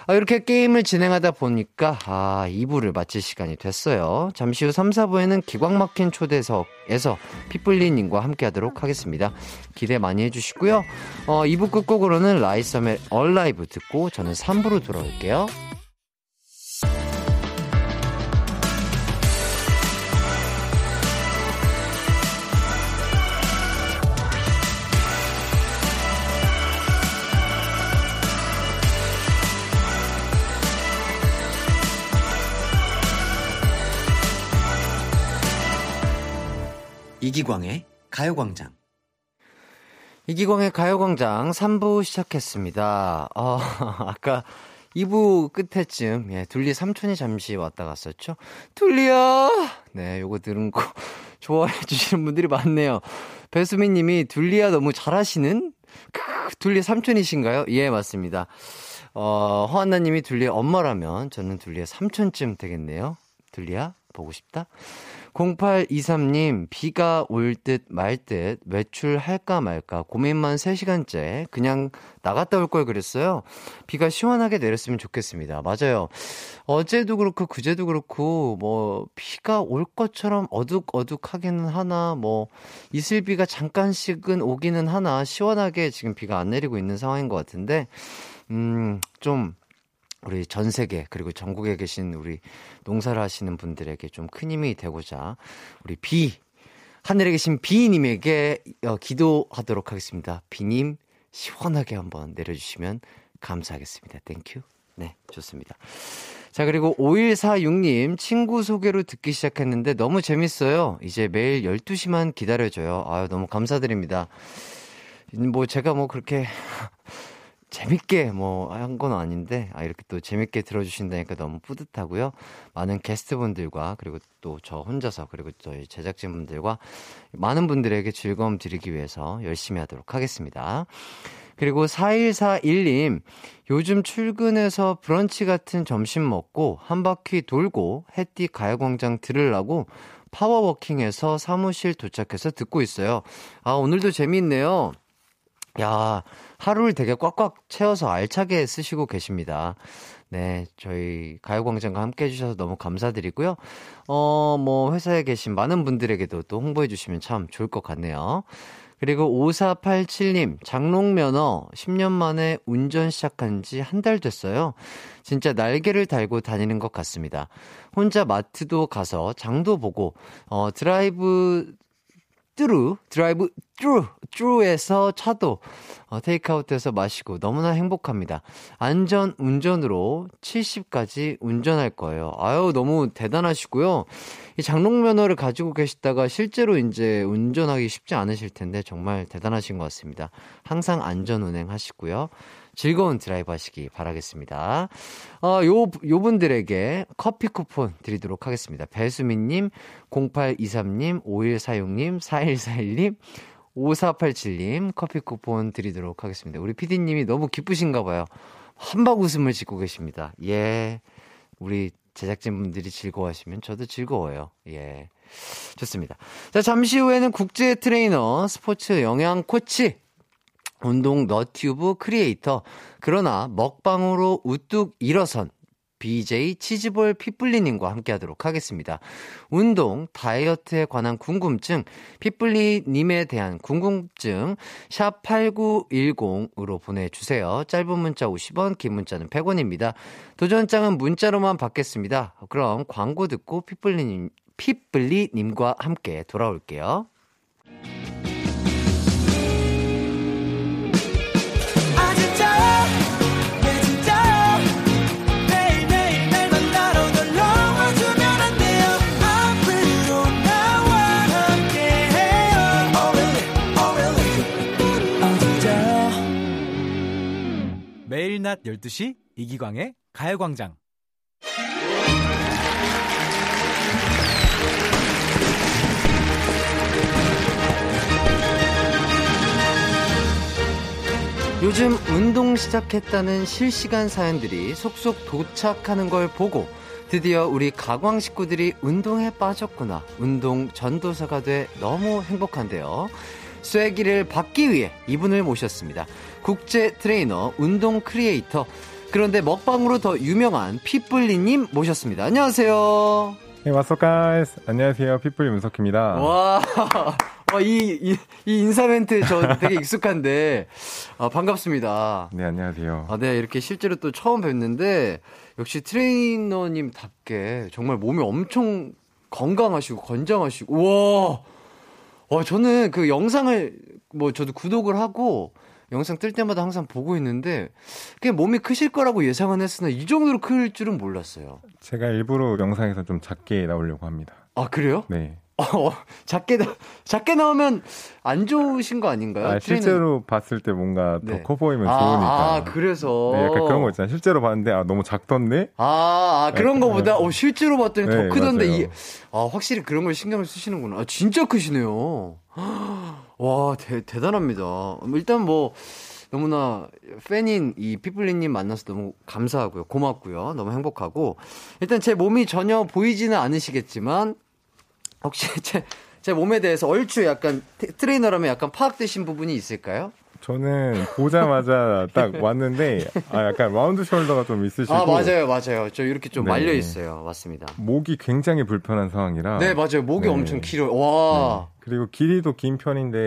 아, 이렇게 게임을 진행하다 보니까, 아, 2부를 마칠 시간이 됐어요. 잠시 후 3, 4부에는 기광 막힌 초대석에서 피플리님과 함께 하도록 하겠습니다. 기대 많이 해주시고요. 어, 2부 끝곡으로는 라이썸의 얼라이브 듣고 저는 3부로 돌아올게요. 이기광의 가요광장. 이기광의 가요광장 3부 시작했습니다. 어, 아까 2부 끝에쯤, 예, 둘리 삼촌이 잠시 왔다 갔었죠? 둘리야! 네, 요거 들은 거 좋아해 주시는 분들이 많네요. 배수민 님이 둘리야 너무 잘하시는? 크, 둘리 삼촌이신가요? 예, 맞습니다. 어, 허한나 님이 둘리의 엄마라면 저는 둘리의 삼촌쯤 되겠네요. 둘리야, 보고 싶다? 0823님, 비가 올 듯말듯 외출할까 말까 고민만 3시간째 그냥 나갔다 올 걸 그랬어요. 비가 시원하게 내렸으면 좋겠습니다. 맞아요. 어제도 그렇고 그제도 그렇고 뭐 비가 올 것처럼 어둑어둑하기는 하나 뭐 이슬비가 잠깐씩은 오기는 하나 시원하게 지금 비가 안 내리고 있는 상황인 것 같은데 음 좀 우리 전 세계 그리고 전국에 계신 우리 농사를 하시는 분들에게 좀 큰 힘이 되고자 우리 비 하늘에 계신 비님에게 어, 기도하도록 하겠습니다. 비님 시원하게 한번 내려주시면 감사하겠습니다. Thank you. 네, 좋습니다. 자, 그리고 5146님, 친구 소개로 듣기 시작했는데 너무 재밌어요. 이제 매일 12시만 기다려줘요. 아유, 너무 감사드립니다. 뭐, 제가 뭐 그렇게 재밌게 뭐 한 건 아닌데 아 이렇게 또 재밌게 들어주신다니까 너무 뿌듯하고요. 많은 게스트분들과 그리고 또 저 혼자서 그리고 저희 제작진분들과 많은 분들에게 즐거움 드리기 위해서 열심히 하도록 하겠습니다. 그리고 4141님, 요즘 출근해서 브런치 같은 점심 먹고 한 바퀴 돌고 해띠 가요광장 들으려고 파워워킹해서 사무실 도착해서 듣고 있어요. 아, 오늘도 재미있네요. 야, 하루를 되게 꽉꽉 채워서 알차게 쓰시고 계십니다. 네, 저희 가요광장과 함께 해주셔서 너무 감사드리고요. 어, 뭐, 회사에 계신 많은 분들에게도 또 홍보해주시면 참 좋을 것 같네요. 그리고 5487님, 장롱면허 10년 만에 운전 시작한 지 한 달 됐어요. 진짜 날개를 달고 다니는 것 같습니다. 혼자 마트도 가서 장도 보고, 어, drive through, drive through, through에서 차도 어, 테이크아웃해서 마시고 너무나 행복합니다. 안전 운전으로 70까지 운전할 거예요. 아유, 너무 대단하시고요. 이 장롱 면허를 가지고 계시다가 실제로 이제 운전하기 쉽지 않으실 텐데 정말 대단하신 것 같습니다. 항상 안전 운행하시고요. 즐거운 드라이브 하시기 바라겠습니다. 어, 요, 요 분들에게 커피 쿠폰 드리도록 하겠습니다. 배수민님, 0823님, 5146님, 4141님, 5487님 커피 쿠폰 드리도록 하겠습니다. 우리 피디님이 너무 기쁘신가 봐요. 함박 웃음을 짓고 계십니다. 예. 우리 제작진분들이 즐거워하시면 저도 즐거워요. 예. 좋습니다. 자, 잠시 후에는 국제 트레이너, 스포츠 영양 코치, 운동 너튜브 크리에이터, 그러나 먹방으로 우뚝 일어선 BJ 치즈볼 피플리님과 함께 하도록 하겠습니다. 운동, 다이어트에 관한 궁금증, 피플리님에 대한 궁금증, 샵8910으로 보내주세요. 짧은 문자 50원, 긴 문자는 100원입니다. 도전장은 문자로만 받겠습니다. 그럼 광고 듣고 피플리님, 피플리님과 함께 돌아올게요. 매일 낮 12시 이기광의 가요광장 요즘 운동 시작했다는 실시간 사연들이 속속 도착하는 걸 보고 드디어 우리 가광 식구들이 운동에 빠졌구나. 운동 전도사가 돼 너무 행복한데요. 쐐기를 박기 위해 이분을 모셨습니다. 국제 트레이너, 운동 크리에이터, 그런데 먹방으로 더 유명한 핏블리님 모셨습니다. 안녕하세요. What's up, guys? 안녕하세요. 핏블리 문석기입니다. 와, 와, 이, 이, 이 인사 멘트 저 되게 익숙한데, 아, 반갑습니다. 네, 안녕하세요. 아, 네, 이렇게 실제로 또 처음 뵙는데, 역시 트레이너님답게 정말 몸이 엄청 건강하시고, 건장하시고, 우와! 와, 저는 그 영상을, 뭐, 저도 구독을 하고, 영상 뜰 때마다 항상 보고 있는데, 그냥 몸이 크실 거라고 예상은 했으나, 이 정도로 클 줄은 몰랐어요. 제가 일부러 영상에서 좀 작게 나오려고 합니다. 아, 그래요? 네. 어, 작게, 나- 작게 나오면 안 좋으신 거 아닌가요? 아, 실제로 봤을 때 뭔가 네. 더커 보이면 아, 좋으니까. 아, 그래서. 네, 약간 그런 거 있잖아요. 실제로 봤는데, 아, 너무 작던데? 아, 아, 그런 네, 거보다, 네. 어, 실제로 봤더니 더 네, 크던데, 맞아요. 이게, 아, 확실히 그런 걸 신경을 쓰시는구나. 아, 진짜 크시네요. 와, 대, 대단합니다. 일단 뭐, 너무나 팬인 이 핏블리님 만나서 너무 감사하고요. 고맙고요. 너무 행복하고. 일단 제 몸이 전혀 보이지는 않으시겠지만, 혹시 제, 제 몸에 대해서 얼추 약간 트- 트레이너라면 약간 파악되신 부분이 있을까요? 저는 보자마자 딱 왔는데, 아, 약간 round shoulder가 좀 있으시고. 아, 맞아요, 맞아요. 저 이렇게 좀 네. 말려 있어요. 맞습니다. 목이 굉장히 불편한 상황이라. 네, 맞아요. 목이 네. 엄청 길어요. 와. 그리고 길이도 긴 편인데,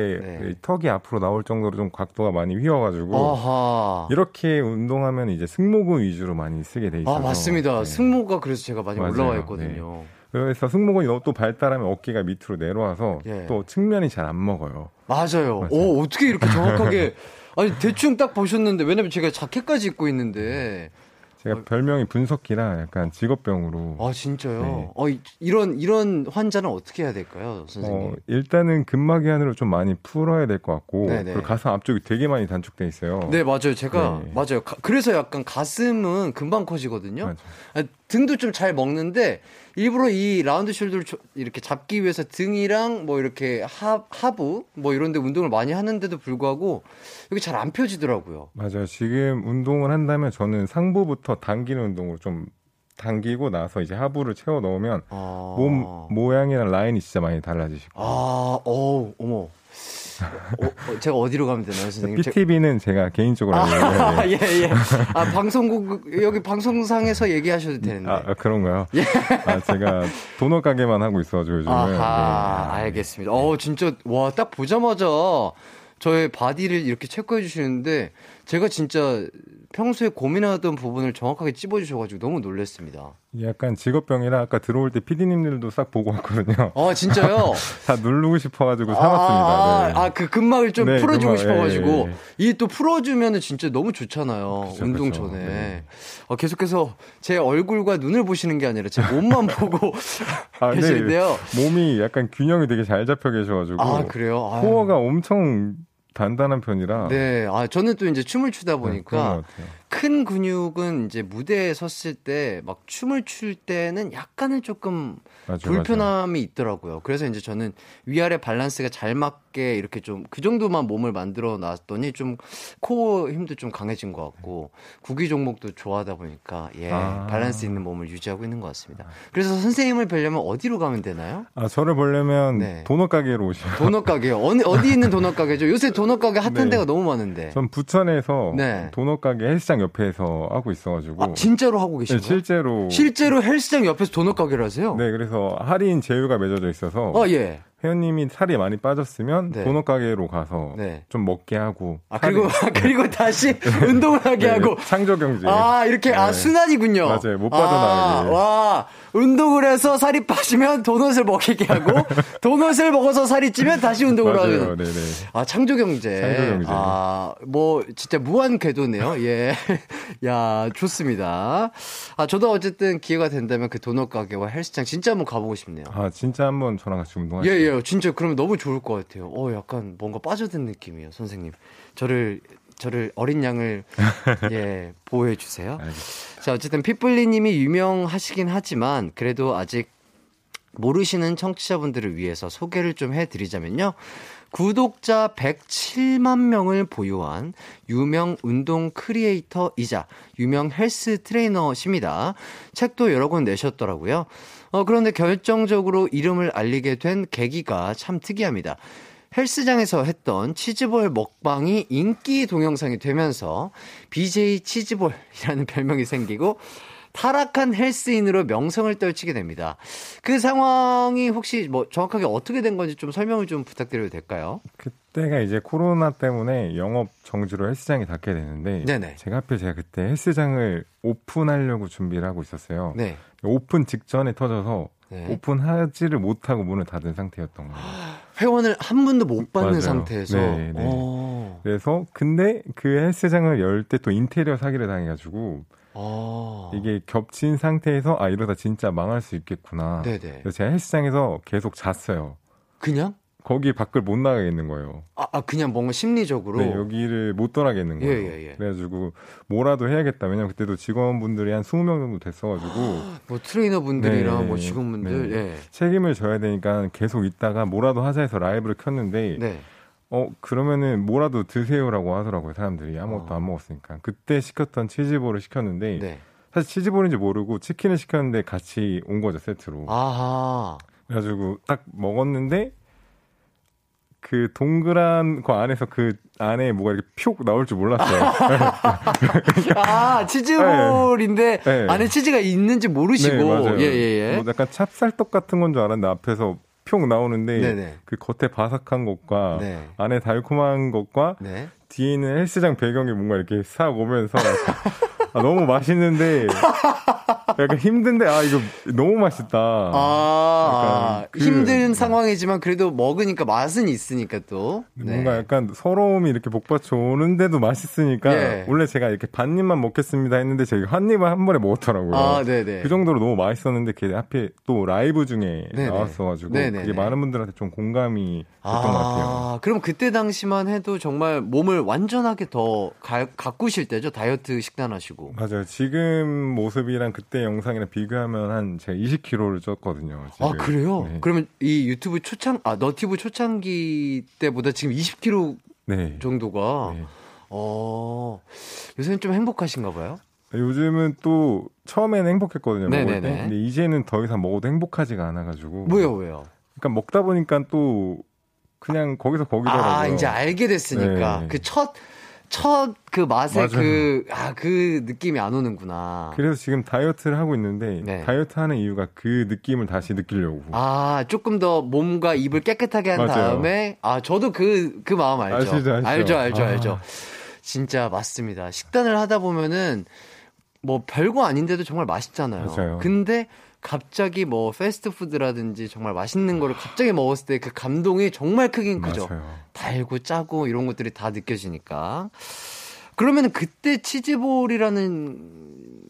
네. 이 턱이 앞으로 나올 정도로 좀 각도가 많이 휘어가지고. 아하. 이렇게 운동하면 이제 승모근 위주로 많이 쓰게 돼 있어서 아, 맞습니다. 네. 승모가 그래서 제가 많이 맞아요. 올라와 있거든요. 그래서 승모근이 너무 또 발달하면 어깨가 밑으로 내려와서 예. 또 측면이 잘 안 먹어요. 맞아요. 맞아요. 오, 어떻게 이렇게 정확하게. 아니, 대충 딱 보셨는데, 왜냐면 제가 자켓까지 입고 있는데. 제가 별명이 분석기라 약간 직업병으로. 아 진짜요? 네. 어 이- 이런 이런 환자는 어떻게 해야 될까요, 선생님? 어, 일단은 근막이 안으로 좀 많이 풀어야 될 것 같고 네네. 그리고 가슴 앞쪽이 되게 많이 단축돼 있어요. 네 맞아요. 제가 네. 맞아요. 가- 그래서 약간 가슴은 금방 커지거든요. 맞아요. 아, 등도 좀 잘 먹는데 일부러 이 라운드 숄더를 조- 이렇게 잡기 위해서 등이랑 뭐 이렇게 하, 하부 뭐 이런 데 운동을 많이 하는데도 불구하고 여기 잘 안 펴지더라고요. 맞아요. 지금 운동을 한다면 저는 상부부터 당기는 운동으로 좀 당기고 나서 이제 하부를 채워 넣으면 아, 몸 모양이랑 라인이 진짜 많이 달라지시고. 아, 어우, 어머. 어, 어, 제가 어디로 가면 되나요, 선생님? 제- PTB는 제가 개인적으로 아. 예, 예. 아, 방송국, 여기 방송상에서 얘기하셔도 되는데. 아, 아, 그런가요? 아, 제가 도넛 가게만 하고 있어 가지고 요즘은. 아하, 네. 알겠습니다. 어, 진짜, 와, 딱 보자마자 저의 바디를 이렇게 체크해 주시는데, 제가 진짜 평소에 고민하던 부분을 정확하게 찝어주셔가지고 너무 놀랐습니다. 약간 직업병이라 아까 들어올 때 PD님들도 싹 보고 왔거든요. 아, 진짜요? 다 누르고 싶어가지고 아, 사봤습니다. 네. 아, 그 근막을 좀 네, 풀어주고 근막, 싶어가지고 예, 예. 이게 또 풀어주면은 진짜 너무 좋잖아요. 그쵸, 운동 그쵸. 전에 네. 어, 계속해서 제 얼굴과 눈을 보시는 게 아니라 제 몸만 보고 아, 네. 계시는데요. 몸이 약간 균형이 되게 잘 잡혀 계셔가지고. 아 그래요? 아유. 코어가 엄청 단단한 편이라. 네, 아 저는 또 이제 춤을 추다 네, 보니까 것 같아요. 큰 근육은 이제 무대에 섰을 때 막 춤을 출 때는 약간은 조금 맞아요, 불편함이 있더라고요. 그래서 이제 저는 위아래 밸런스가 잘 맞게 이렇게 좀 그 정도만 몸을 만들어 놨더니 좀 코어 힘도 좀 강해진 것 같고 구기 종목도 좋아하다 보니까 예 아. 밸런스 있는 몸을 유지하고 있는 것 같습니다. 그래서 선생님을 뵈려면 어디로 가면 되나요? 아, 저를 보려면 네. 도넛 가게로 오시면. 도넛 가게요. 어느 어디 있는 도넛 가게죠? 요새 도넛 가게 핫한 네. 데가 너무 많은데. 전 부천에서 네. 도넛 가게 헬스장 옆에서 하고 있어가지고. 아 진짜로 하고 계신 네? 실제로. 실제로 헬스장 옆에서 도넛 가게를 하세요? 네, 그래서 할인 제휴가 맺어져 있어서. 어 예. 회원님이 살이 많이 빠졌으면 네. 도넛 가게로 가서 네. 좀 먹게 하고. 아 그리고 그리고 다시 운동을 하게 네, 하고 창조 경제. 아, 이렇게, 아, 네. 순환이군요. 맞아요. 못 빠져나가게. 아, 와, 운동을 해서 살이 빠지면 도넛을 먹이게 하고, 도넛을 먹어서 살이 찌면 다시 운동을 맞아요. 하는. 네네. 아, 창조 경제. 창조 경제. 아, 뭐, 진짜 무한 궤도네요. 예. 야, 좋습니다. 아, 저도 어쨌든 기회가 된다면 그 도넛 가게와 헬스장 진짜 한번 가보고 싶네요. 아, 진짜 한번 저랑 같이 운동하시죠. 예, 예, 진짜 그러면 너무 좋을 것 같아요. 어, 약간 뭔가 빠져든 느낌이에요, 선생님. 저를, 저를 어린 양을, 예, 보호해 주세요. 알겠습니다. 자, 어쨌든 핏불리 님이 유명하시긴 하지만 그래도 아직 모르시는 청취자분들을 위해서 소개를 좀 해드리자면요. 구독자 107만 명을 보유한 유명 운동 크리에이터이자 유명 헬스 트레이너십니다. 책도 여러 권 내셨더라고요. 어, 그런데 결정적으로 이름을 알리게 된 계기가 참 특이합니다. 헬스장에서 했던 치즈볼 먹방이 인기 동영상이 되면서 BJ 치즈볼이라는 별명이 생기고 타락한 헬스인으로 명성을 떨치게 됩니다. 그 상황이 혹시 뭐 정확하게 어떻게 된 건지 좀 설명을 좀 부탁드려도 될까요? 그때가 이제 코로나 때문에 영업 정지로 헬스장이 닫게 되는데 네네. 제가 하필 제가 그때 헬스장을 오픈하려고 준비를 하고 있었어요. 네. 오픈 직전에 터져서 네. 오픈하지를 못하고 문을 닫은 상태였던 거예요. 회원을 한 분도 못 받는 맞아요. 상태에서. 네, 네. 어. 그래서 근데 그 헬스장을 열 때 또 인테리어 사기를 당해가지고 어. 이게 겹친 상태에서 아 이러다 진짜 망할 수 있겠구나. 네네. 그래서 제가 헬스장에서 계속 잤어요. 그냥? 거기 밖을 못 나가겠는 거예요. 아, 아, 그냥 뭔가 심리적으로. 네, 여기를 못 떠나겠는 거예요. 예, 예, 예. 그래가지고 뭐라도 해야겠다. 왜냐면 그때도 직원분들이 한 20명 정도 됐어가지고 뭐 트레이너 분들이랑 네, 뭐 직원분들. 네. 예. 책임을 져야 되니까 계속 있다가 뭐라도 하자 해서 라이브를 켰는데 네. 어 그러면은 뭐라도 드세요라고 하더라고요 사람들이 아무것도 어. 안 먹었으니까 그때 시켰던 치즈볼을 시켰는데 네. 사실 치즈볼인지 모르고 치킨을 시켰는데 같이 온 거죠 세트로 아하. 그래가지고 딱 먹었는데 그 동그란 거 안에서 그 안에 뭐가 이렇게 표 나올 줄 몰랐어요. 아, 치즈볼인데 네. 안에 치즈가 있는지 모르시고. 네, 맞아요. 예, 예, 예. 뭐 약간 찹쌀떡 같은 건 줄 알았는데 앞에서 표 나오는데 네네. 그 겉에 바삭한 것과 네. 안에 달콤한 것과 네. 뒤에 있는 헬스장 배경이 뭔가 이렇게 싹 오면서 아, 너무 맛있는데 약간 힘든데 아 이거 너무 맛있다. 아, 약간 그- 힘든 네. 상황이지만 그래도 먹으니까 맛은 있으니까 또. 네. 뭔가 약간 서러움이 이렇게 복받쳐 오는데도 맛있으니까 예. 원래 제가 이렇게 반 입만 먹겠습니다 했는데 제가 한 입을 한 번에 먹었더라고요. 아, 네네. 그 정도로 너무 맛있었는데 그게 하필 또 라이브 중에 네네. 나왔어가지고 네네네. 그게 많은 분들한테 좀 공감이 됐던 것 같아요. 아, 그럼 그때 당시만 해도 정말 몸을 완전하게 더 가, 가꾸실 때죠? 다이어트 식단하시고. 맞아요. 지금 모습이랑 그때 영상이랑 비교하면 한 제가 20kg를 쪘거든요. 지금. 아, 그래요? 네. 그러면 이 유튜브 초창, 아, 너티브 초창기 때보다 지금 20kg 네. 정도가, 네. 어, 요새는 좀 행복하신가 봐요? 요즘은 또 처음에는 행복했거든요. 먹을 네네네. 때. 근데 이제는 더 이상 먹어도 행복하지가 않아가지고. 뭐요, 왜요? 그러니까 먹다 보니까 또 그냥 거기서 거기더라고요. 아, 이제 알게 됐으니까. 네. 그 첫, 첫그 맞아요. 그, 아, 그 느낌이 안 오는구나. 그래서 지금 다이어트를 하고 있는데 네. 다이어트 하는 이유가 그 느낌을 다시 느끼려고. 아, 조금 더 몸과 입을 깨끗하게 한 맞아요. 다음에, 아, 저도 그, 그 마음 알죠. 아시죠, 아시죠? 알죠, 알죠, 아. 알죠. 진짜 맞습니다. 식단을 하다 보면은, 뭐, 별거 아닌데도 정말 맛있잖아요. 맞아요. 근데, 갑자기 뭐, 패스트푸드라든지 정말 맛있는 거를 갑자기 먹었을 때 그 감동이 정말 크긴 크죠. 맞아요. 달고 짜고 이런 것들이 다 느껴지니까. 그러면은 그때 치즈볼이라는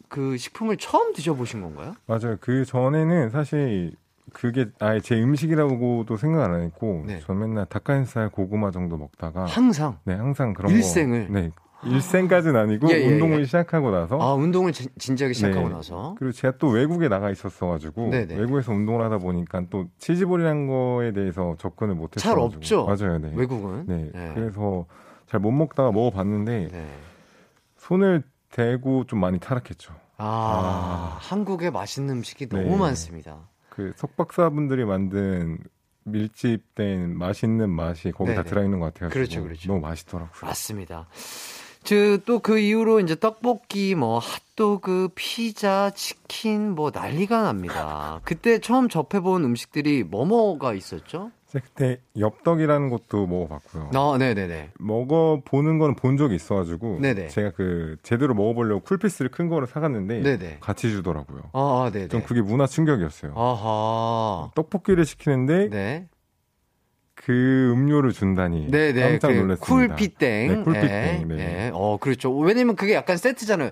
그 식품을 처음 드셔보신 건가요? 맞아요. 그 전에는 사실 그게 아예 제 음식이라고도 생각 안 했고 네. 전 맨날 닭가슴살 고구마 정도 먹다가 항상. 네 항상 그런 일생을? 거 네. 일생까지는 아니고 예, 예, 운동을 예. 시작하고 나서 아, 운동을 진- 진지하게 시작하고 네. 나서. 그리고 제가 또 외국에 나가 있었어가지고 네네. 외국에서 운동을 하다 보니까 또 치즈볼이라는 거에 대해서 접근을 못했어요. 잘 없죠? 맞아요, 네. 외국은. 네. 네. 그래서 잘 못 먹다가 먹어봤는데 네. 손을 대고 좀 많이 타락했죠. 아, 아. 한국에 맛있는 음식이 네. 너무 많습니다. 그 석박사분들이 만든 밀집된 맛있는 맛이 거기 다 네네. 들어있는 것 같아요. 그렇죠, 그렇죠. 너무 맛있더라고요. 맞습니다. 또그 이후로 이제 떡볶이, 뭐 핫도그, 피자, 치킨 뭐 난리가 납니다. 그때 처음 접해본 음식들이 뭐뭐가 있었죠? 제가 그때 엽떡이라는 것도 먹어봤고요. 아, 네네네. 먹어보는 거는 본 적이 있어가지고 네네. 제가 그 제대로 먹어보려고 쿨피스를 큰 거를 사갔는데 네네. 같이 주더라고요. 아, 아, 네네. 좀 그게 문화 충격이었어요. 아하. 떡볶이를 시키는데 네. 그 음료를 준다니 네네. 깜짝 그 놀랐습니다. 쿨피땡. 네, 쿨피땡. 예, 네. 예. 어, 그렇죠. 왜냐면 그게 약간 세트잖아요.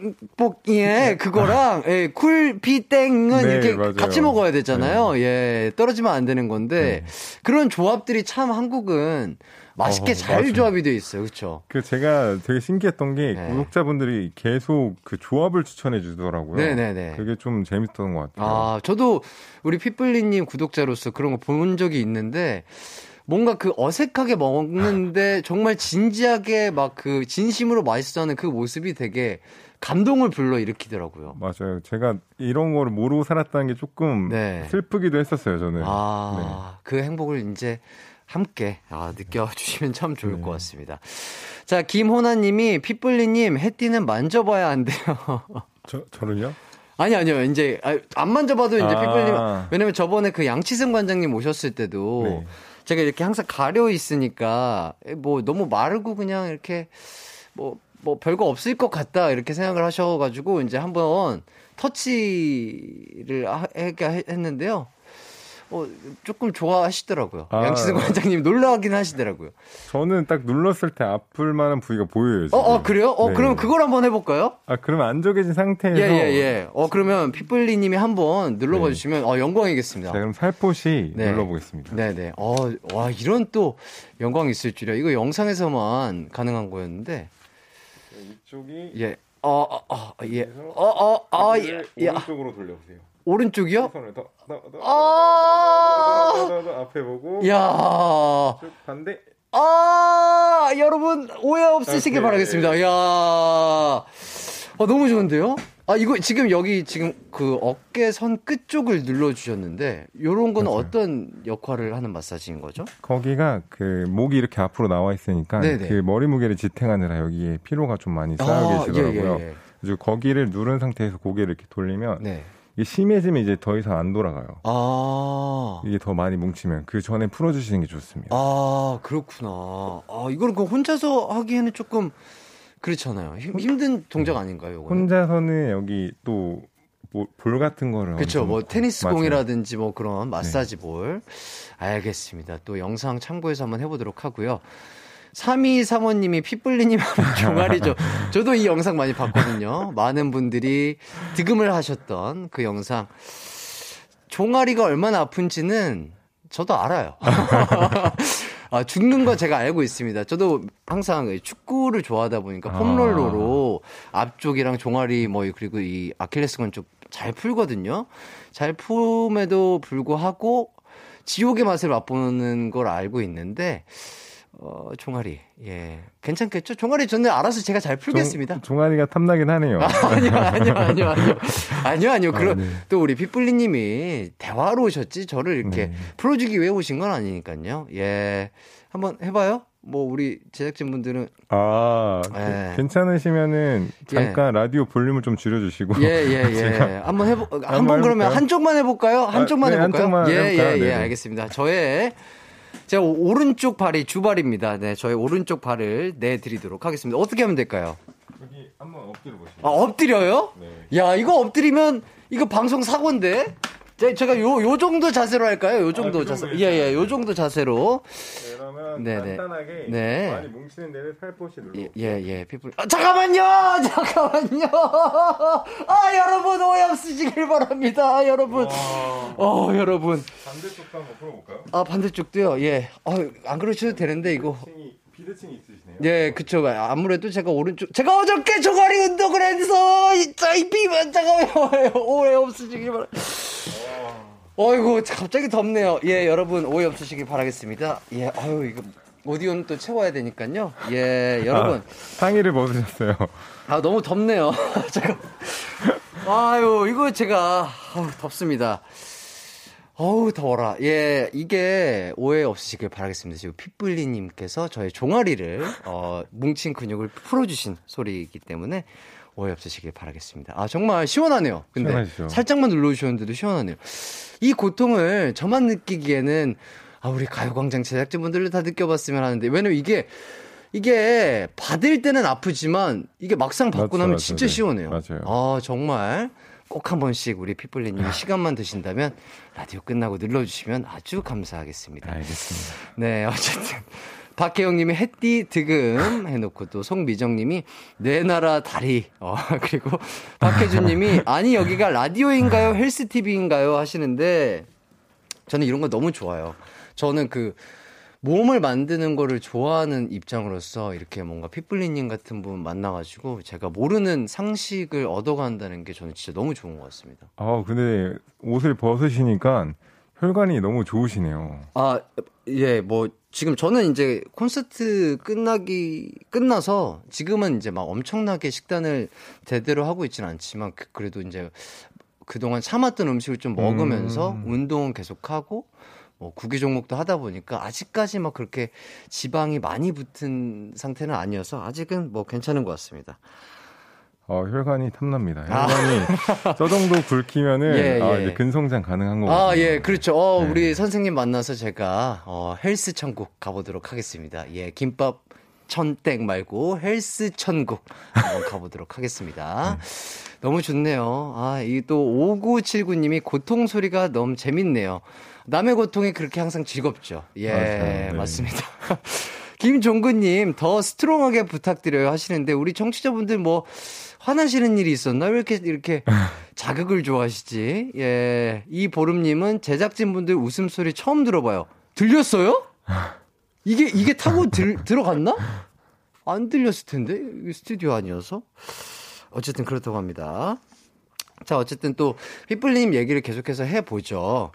엽땡볶이에 그거랑 예, 쿨피땡은 네, 이렇게 맞아요. 같이 먹어야 되잖아요. 예, 떨어지면 안 되는 건데 그런 조합들이 참 한국은 맛있게 어, 잘 맞아요. 조합이 돼 있어요. 그렇죠? 그 제가 되게 신기했던 게 네. 구독자분들이 계속 그 조합을 추천해 주더라고요. 네네네. 그게 좀 재밌었던 것 같아요. 아, 저도 우리 피플리님 구독자로서 그런 거 본 적이 있는데, 뭔가 그 어색하게 먹는데 정말 진지하게 막 그 진심으로 맛있어하는 그 모습이 되게 감동을 불러 일으키더라고요. 맞아요. 제가 이런 거를 모르고 살았다는 게 조금 네. 슬프기도 했었어요, 저는. 아, 그 행복을 이제 함께 아, 느껴주시면 참 좋을 네. 것 같습니다. 자, 김호나님이 피플리님 해띠는 만져봐야 한대요. 저, 저를요? 아니 아니요 이제 아, 안 만져봐도 이제 아. 피플님 왜냐면 저번에 그 양치승 관장님 오셨을 때도 네. 제가 이렇게 항상 가려 있으니까 뭐 너무 마르고 그냥 이렇게 뭐뭐 별거 없을 것 같다 이렇게 생각을 하셔가지고 이제 한번 터치를 했는데요. 어 조금 좋아하시더라고요. 아. 양치승 관장님 놀라긴 하시더라고요. 저는 딱 눌렀을 때 아플 만한 부위가 보여요. 어, 지금. 어 그래요? 어 네. 그럼 그걸 한번 해볼까요? 아, 그러면 안쪽해진 상태에서. 예, 예, 예. 어, 그러면 피플리님이 한번 눌러봐 네. 주시면, 어, 영광이겠습니다. 자, 그럼 살포시 네. 눌러보겠습니다. 네네. 어, 와, 이런 또 영광이 있을 줄이야. 이거 영상에서만 가능한 거였는데, 이쪽이. 예. 어, 어, 어, 예. 어, 어, 어, 예. 예. 오른쪽으로 돌려보세요. 오른쪽이요? 아! 앞에 보고. 야쭉 반대. 아, 여러분, 오해 없으시길 아, 네. 바라겠습니다. 야 어, 너무 좋은데요? 아, 이거 지금 여기 지금 그 어깨 선 끝 쪽을 눌러주셨는데, 요런 건 맞아요. 어떤 역할을 하는 마사지인 거죠? 거기가 그 목이 이렇게 앞으로 나와 있으니까 네네. 그 머리 무게를 지탱하느라 여기에 피로가 좀 많이 쌓여 계시더라고요. 예, 예, 예. 그래서 거기를 누른 상태에서 고개를 이렇게 돌리면 네. 이게 심해지면 이제 더 이상 안 돌아가요. 아. 이게 더 많이 뭉치면 그 전에 풀어주시는 게 좋습니다. 아, 그렇구나. 아, 이거는 그 혼자서 하기에는 조금 그렇잖아요. 힘, 힘든 동작 아닌가요, 이거는? 혼자서는 여기 또 뭐, 볼 같은 거를. 그렇죠. 뭐 고- 테니스 맞아요. 네. 공이라든지 뭐 그런 마사지 볼. 알겠습니다. 또 영상 참고해서 한번 해보도록 하고요. 3위 사모님이 피뿔리님 하면 종아리죠. 저도 이 영상 많이 봤거든요. 많은 분들이 득음을 하셨던 그 영상. 종아리가 얼마나 아픈지는 저도 알아요. 아, 죽는 거 제가 알고 있습니다. 저도 항상 축구를 좋아하다 보니까 폼롤러로 앞쪽이랑 종아리 뭐 그리고 이 아킬레스건 쪽 잘 풀거든요. 잘 품에도 불구하고 지옥의 맛을 맛보는 걸 알고 있는데 어, 종아리. 예. 괜찮겠죠? 종아리 저는 알아서 제가 잘 풀겠습니다. 종, 종아리가 탐나긴 하네요. 아니요, 아니요, 아니요, 아니요. 아니요, 아니요. 그럼 네. 또 우리 핏불리 님이 대화로 오셨지 저를 이렇게 네. 풀어주기 위해 오신 건 아니니까요. 예. 한번 해봐요. 뭐 우리 제작진분들은 아, 그- 예. 괜찮으시면은 잠깐 라디오 볼륨을 좀 줄여주시고. 예, 예, 예. 제가 한번 해보, 한번 그러면 해볼까요? 한쪽만 해볼까요? 한쪽만 네, 해볼까요? 한쪽만 예, 해볼까요? 예, 예. 네네. 알겠습니다. 저의 제가 오른쪽 발이 주발입니다. 네, 저의 오른쪽 발을 내드리도록 하겠습니다. 어떻게 하면 될까요? 여기 한번 엎드려 보시죠. 아, 엎드려요? 네. 야, 이거 엎드리면 이거 방송 사고인데? 제- 제가 요, 요 정도 자세로 할까요? 요 정도 그 자세. 예, 예, 요 정도 자세로. 네, 그러면 네네. 간단하게 네. 많이 뭉치는 데를 살포시 눌러. 예, 예, 예, 피플. 아, 잠깐만요! 잠깐만요! 아, 여러분, 오해 없으시길 바랍니다. 아, 여러분. 어, 여러분. 반대쪽도 한번 풀어볼까요? 아, 반대쪽도요? 예. 어, 안 그러셔도 되는데, 이거. 비대칭이 있으시네요. 예, 그쵸. 아무래도 제가 오른쪽, 제가 어저께 종아리 운동을 해서, 진짜 이 비만, 잠깐만요. 오해 없으시길 바랍니다. 어이구, 갑자기 덥네요. 예, 여러분, 오해 없으시길 바라겠습니다. 예, 아유, 이거, 오디오는 또 채워야 되니까요. 예, 여러분. 아, 상의를 벗으셨어요. 아, 너무 덥네요. 제가. 아유, 이거 제가, 아우, 덥습니다. 어우, 더워라. 예, 이게 오해 없으시길 바라겠습니다. 지금 핏불리님께서 저의 종아리를, 어, 뭉친 근육을 풀어주신 소리이기 때문에 오해 없으시길 바라겠습니다. 아, 정말 시원하네요. 근데 시원하시죠? 살짝만 눌러주셨는데도 시원하네요. 이 고통을 저만 느끼기에는 아, 우리 가요광장 제작진분들도 다 느껴봤으면 하는데, 왜냐면 이게, 이게 받을 때는 아프지만 이게 막상 받고 맞죠, 나면 맞죠. 진짜 네. 시원해요. 맞아요. 아, 정말 꼭 한 번씩 우리 피플리님이 시간만 되신다면 라디오 끝나고 눌러주시면 아주 감사하겠습니다. 알겠습니다. 네, 어쨌든. 박혜영님이 햇띠 득음 해놓고 또 송미정님이 내 나라 다리 어 그리고 박혜준님이 아니 여기가 라디오인가요 헬스 TV인가요 하시는데 저는 이런 거 너무 좋아요. 저는 그 몸을 만드는 거를 좋아하는 입장으로서 이렇게 뭔가 핏불리님 같은 분 만나가지고 제가 모르는 상식을 얻어간다는 게 저는 진짜 너무 좋은 것 같습니다. 아, 근데 옷을 벗으시니까 혈관이 너무 좋으시네요. 아, 예, 뭐, 지금 저는 이제 콘서트 끝나기, 끝나서 지금은 이제 막 엄청나게 식단을 대대로 하고 있지는 않지만 그- 그래도 이제 그동안 참았던 음식을 좀 먹으면서 음. 운동은 계속하고 뭐 구기 종목도 하다 보니까 아직까지 막 그렇게 지방이 많이 붙은 상태는 아니어서 아직은 뭐 괜찮은 것 같습니다. 어, 혈관이 탐납니다. 혈관이 저 정도 굵히면은 아. 예, 아, 예. 이제 근성장 가능한 거거든요. 아, 예, 그렇죠. 어, 네. 우리 선생님 만나서 제가, 어, 헬스 천국 가보도록 하겠습니다. 예, 김밥 천땡 말고 헬스 천국 한번 가보도록 하겠습니다. 너무 좋네요. 아, 이 또 5979님이 고통 소리가 너무 재밌네요. 남의 고통이 그렇게 항상 즐겁죠. 예, 맞아요. 네. 맞습니다. 김종근님, 더 스트롱하게 부탁드려요 하시는데, 우리 청취자분들 뭐, 화나시는 일이 있었나? 왜 이렇게, 이렇게 자극을 좋아하시지? 예. 이 보름님은 제작진분들 웃음소리 처음 들어봐요. 들렸어요? 이게, 이게 타고 들, 들어갔나? 안 들렸을 텐데? 스튜디오 아니어서? 어쨌든 그렇다고 합니다. 자, 어쨌든 또, 휘플님 얘기를 계속해서 해보죠.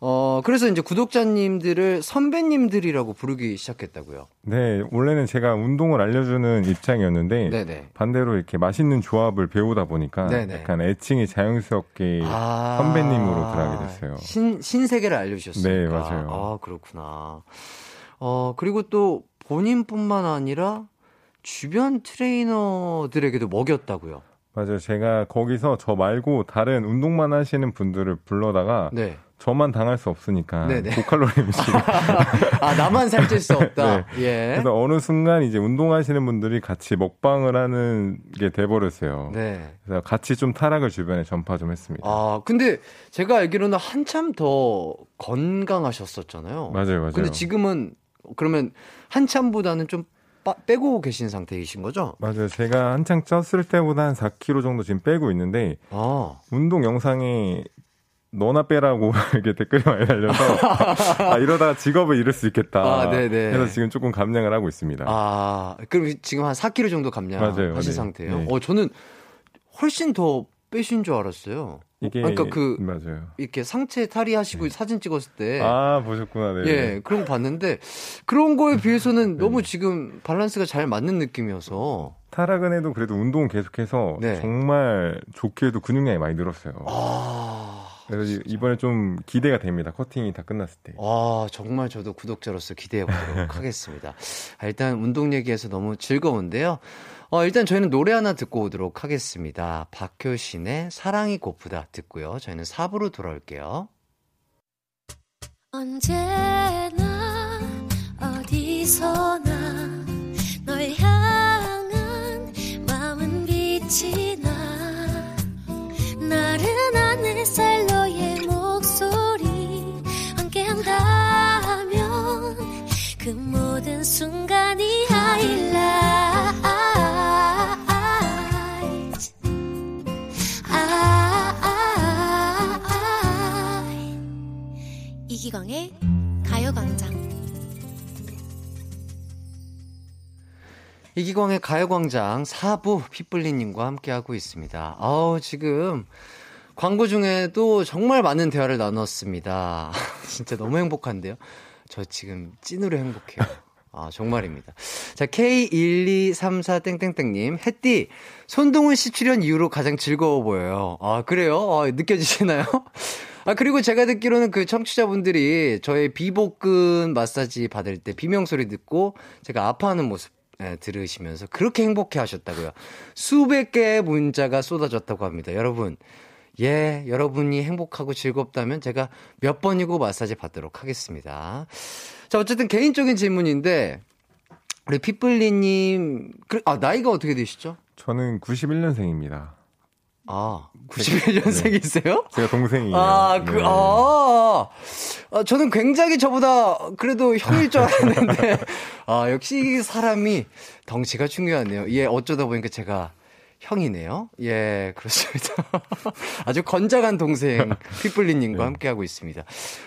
어, 그래서 이제 구독자님들을 선배님들이라고 부르기 시작했다고요. 네, 원래는 제가 운동을 알려주는 입장이었는데 네네. 반대로 이렇게 맛있는 조합을 배우다 보니까 네네. 약간 애칭이 자연스럽게 아. 선배님으로 들어가게 됐어요. 신, 신세계를 알려주셨어요. 네, 맞아요. 아, 그렇구나. 어, 그리고 또 본인뿐만 아니라 주변 트레이너들에게도 먹였다고요. 맞아요. 제가 거기서 저 말고 다른 운동만 하시는 분들을 불러다가 네. 저만 당할 수 없으니까 네네. 고칼로리 음식. 아, 나만 살찔 수 없다. 예. 네. 그래서 어느 순간 이제 운동하시는 분들이 같이 먹방을 하는 게 돼버렸어요. 네. 그래서 같이 좀 타락을 주변에 전파 좀 했습니다. 아, 근데 제가 알기로는 한참 더 건강하셨었잖아요. 맞아요, 맞아요. 근데 지금은 그러면 한참보다는 좀 빠- 빼고 계신 상태이신 거죠? 맞아요. 제가 한창 쪘을 때보다 한 4kg 정도 지금 빼고 있는데 아. 운동 영상에 너나 빼라고 이렇게 댓글이 많이 달려서 아 이러다가 직업을 잃을 수 있겠다. 아, 네네. 그래서 지금 조금 감량을 하고 있습니다. 아, 그럼 지금 한 4kg 정도 감량하신 맞아요. 네. 상태예요. 네. 어, 저는 훨씬 더 빼신 줄 알았어요. 이게 그러니까 그 맞아요. 이렇게 상체 탈의하시고 사진 찍었을 때 네. 아 보셨구나. 네. 예, 그런 거 봤는데 그런 거에 비해서는 너무 지금 밸런스가 잘 맞는 느낌이어서 타락은 해도 그래도 운동 계속해서 네. 정말 좋게도 근육량이 많이 늘었어요. 아, 그래서 이- 이번에 좀 기대가 됩니다. 커팅이 다 끝났을 때. 아, 정말 저도 구독자로서 기대해 보도록 하겠습니다. 아, 일단 운동 얘기해서 너무 즐거운데요. 어, 일단 저희는 노래 하나 듣고 오도록 하겠습니다. 박효신의 사랑이 고프다 듣고요. 저희는 4부로 돌아올게요. 언제나 어디서나 널 향한 마음은 빛이 순간이 이기광의 가요광장 이기광의 가요광장 4부 핏불리님과 함께하고 있습니다. 아우, 지금 광고 중에도 정말 많은 대화를 나눴습니다. 진짜 너무 행복한데요? 저 지금 찐으로 행복해요. 아, 정말입니다. 자, K1234땡땡땡님, 햇띠, 손동훈 씨 출연 이후로 가장 즐거워 보여요. 아, 그래요? 아, 느껴지시나요? 아, 그리고 제가 듣기로는 그 청취자분들이 저의 비복근 마사지 받을 때 비명소리 듣고 제가 아파하는 모습 예, 들으시면서 그렇게 행복해 하셨다고요. 수백 개의 문자가 쏟아졌다고 합니다. 여러분, 예, 여러분이 행복하고 즐겁다면 제가 몇 번이고 마사지 받도록 하겠습니다. 자, 어쨌든 개인적인 질문인데, 우리 핏불리님, 그, 아, 나이가 어떻게 되시죠? 저는 91년생입니다. 아, 91년생이세요? 제가 동생이에요. 아, 그, 네. 아, 아, 저는 굉장히 저보다 그래도 형일 줄 알았는데, 아, 역시 사람이 덩치가 중요하네요. 예, 어쩌다 보니까 제가 형이네요. 예, 그렇습니다. 아주 건장한 동생, 핏불리님과 네. 함께하고 있습니다.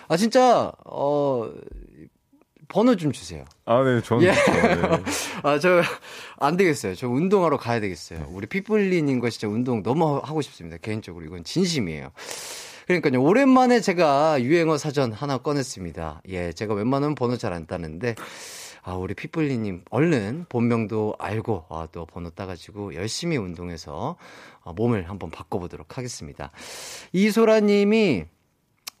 아, 진짜, 어, 번호 좀 주세요. 아, 네, 저는. 예. 네. 아, 저, 안 되겠어요. 저 운동하러 가야 되겠어요. 우리 핏불리님과 진짜 운동 너무 하고 싶습니다. 개인적으로. 이건 진심이에요. 그러니까요. 오랜만에 제가 유행어 사전 하나 꺼냈습니다. 예, 제가 웬만하면 번호 잘 안 따는데, 아, 우리 핏불리님, 얼른 본명도 알고, 아, 또 번호 따가지고 열심히 운동해서 아, 몸을 한번 바꿔보도록 하겠습니다. 이소라님이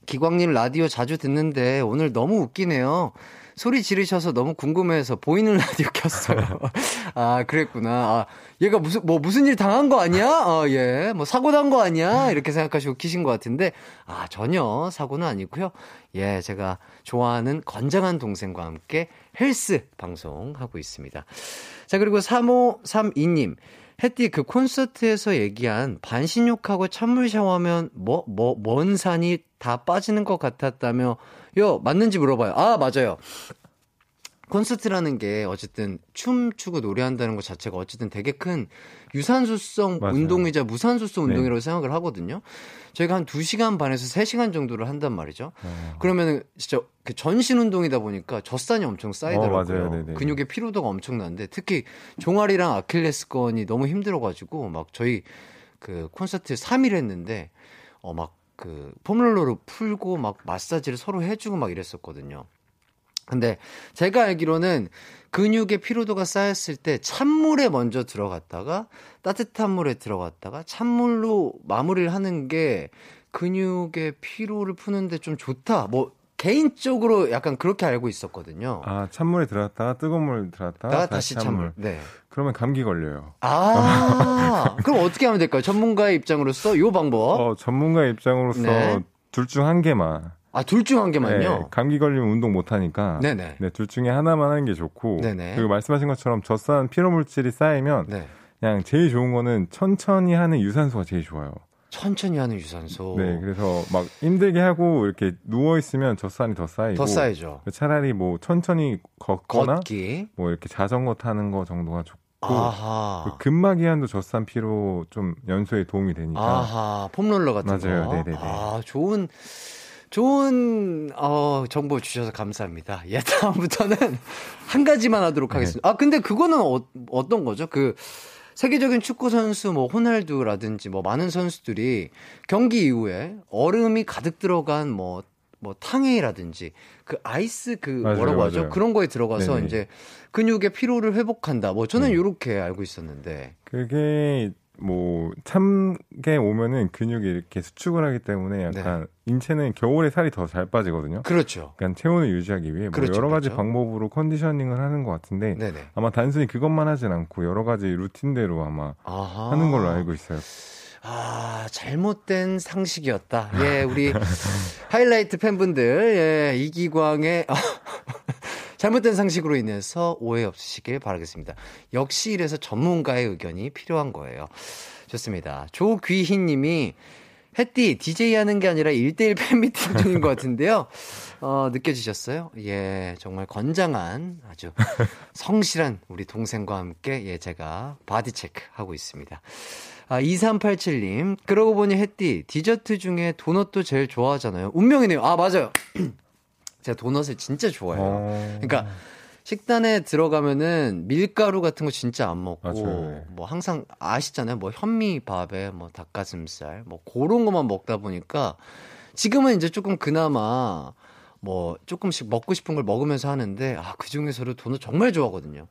기광님 라디오 자주 듣는데 오늘 너무 웃기네요. 소리 지르셔서 너무 궁금해서 보이는 라디오 켰어요. 아, 그랬구나. 아, 얘가 무슨, 뭐, 무슨 일 당한 거 아니야? 아, 예. 뭐, 사고 난 거 아니야? 이렇게 생각하시고 키신 것 같은데, 아, 전혀 사고는 아니고요. 예, 제가 좋아하는 건장한 동생과 함께 헬스 방송하고 있습니다. 자, 그리고 3532님. 햇띠 그 콘서트에서 얘기한 반신욕하고 찬물 샤워하면 뭐, 뭐, 먼 산이 다 빠지는 것 같았다며, 요, 맞는지 물어봐요. 아, 맞아요. 콘서트라는 게 어쨌든 춤추고 노래한다는 것 자체가 어쨌든 되게 큰 유산소성 맞아요. 운동이자 무산소성 네. 운동이라고 생각을 하거든요. 저희가 한 2시간 반에서 3시간 정도를 한단 말이죠. 어. 그러면은 진짜 그 전신 운동이다 보니까 젖산이 엄청 쌓이더라고요. 어. 근육의 피로도가 엄청난데 특히 종아리랑 아킬레스건이 너무 힘들어가지고 막 저희 그 콘서트 3일 했는데 어막그 폼롤러로 풀고 막 마사지를 서로 해주고 막 이랬었거든요. 근데 제가 알기로는 근육의 피로도가 쌓였을 때 찬물에 먼저 들어갔다가 따뜻한 물에 들어갔다가 찬물로 마무리를 하는 게 근육의 피로를 푸는데 좀 좋다. 뭐 개인적으로 약간 그렇게 알고 있었거든요. 아, 찬물에 들어갔다가 뜨거운 물 들어갔다가 나 다시 찬물. 네. 그러면 감기 걸려요. 아, 그럼 어떻게 하면 될까요? 전문가의 입장으로서 요 방법. 어, 전문가 입장으로서 네. 둘중 한 개만. 아, 둘 중한 네, 개만요? 감기 걸리면 운동 못 하니까 네네. 네, 둘 중에 하나만 하는 게 좋고 네네. 그리고 말씀하신 것처럼 젖산 피로 물질이 쌓이면 네. 그냥 제일 좋은 거는 천천히 하는 유산소가 제일 좋아요. 천천히 하는 유산소. 네, 그래서 막 힘들게 하고 이렇게 누워 있으면 젖산이 더 쌓이고 더 쌓이죠. 차라리 뭐 천천히 걷거나 걷기. 뭐 이렇게 자전거 타는 거 정도가 좋고 아하. 그 근막이완도 젖산 피로 좀 연소에 도움이 되니까 아하. 폼롤러 같은 맞아요. 거. 네네네. 아, 좋은, 좋은, 어, 정보 주셔서 감사합니다. 예, 다음부터는 한 가지만 하도록 하겠습니다. 아, 근데 그거는 어, 어떤 거죠? 그, 세계적인 축구 선수 뭐 호날두라든지 뭐 많은 선수들이 경기 이후에 얼음이 가득 들어간 뭐뭐 탕웨이라든지 그 아이스 그 맞아요, 뭐라고 하죠? 맞아요. 그런 거에 들어가서 네네. 이제 근육의 피로를 회복한다. 뭐 저는 네. 요렇게 알고 있었는데. 그게 뭐 참게 오면은 근육이 이렇게 수축을 하기 때문에 약간 인체는 겨울에 살이 더 잘 빠지거든요. 그렇죠. 그러니까 체온을 유지하기 위해 뭐 그렇죠, 여러 가지 그렇죠. 방법으로 컨디셔닝을 하는 것 같은데 네네. 아마 단순히 그것만 하진 않고 여러 가지 루틴대로 아마 아하. 하는 걸로 알고 있어요. 아, 잘못된 상식이었다. 예, 우리 하이라이트 팬분들, 예, 이기광의 잘못된 상식으로 인해서 오해 없으시길 바라겠습니다. 역시 이래서 전문가의 의견이 필요한 거예요. 좋습니다. 조귀희 님이 햇띠, DJ 하는 게 아니라 1대1 팬미팅 중인 것 같은데요. 어, 느껴지셨어요? 예, 정말 건장한 아주 성실한 우리 동생과 함께 예, 제가 body check 하고 있습니다. 아, 2387님, 그러고 보니 햇띠, 디저트 중에 도넛도 제일 좋아하잖아요. 운명이네요. 아, 맞아요. 제가 도넛을 진짜 좋아해요. 어... 그러니까 식단에 들어가면은 밀가루 같은 거 진짜 안 먹고 맞아요. 네. 뭐 항상 아시잖아요. 뭐 현미밥에 뭐 닭가슴살 뭐 그런 것만 먹다 보니까 지금은 이제 조금 그나마 뭐 조금씩 먹고 싶은 걸 먹으면서 하는데 아 그중에서도 도넛 정말 좋아하거든요.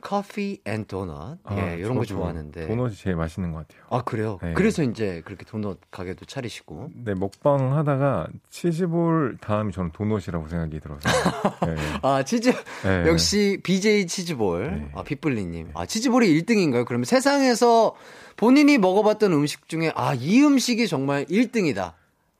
커피 and 도넛. 아, 예, 이런 거 좋아하는데. 도넛이 제일 맛있는 것 같아요. 아, 그래요? 네. 그래서 이제 그렇게 도넛 가게도 차리시고. 네, 먹방 하다가 치즈볼 다음이 저는 도넛이라고 생각이 들어서. 네. 아, 치즈. 네. 역시 BJ 치즈볼. 네. 아, 빗불리님. 아, 치즈볼이 1등인가요? 그러면 세상에서 본인이 먹어봤던 음식 중에, 아, 이 음식이 정말 1등이다.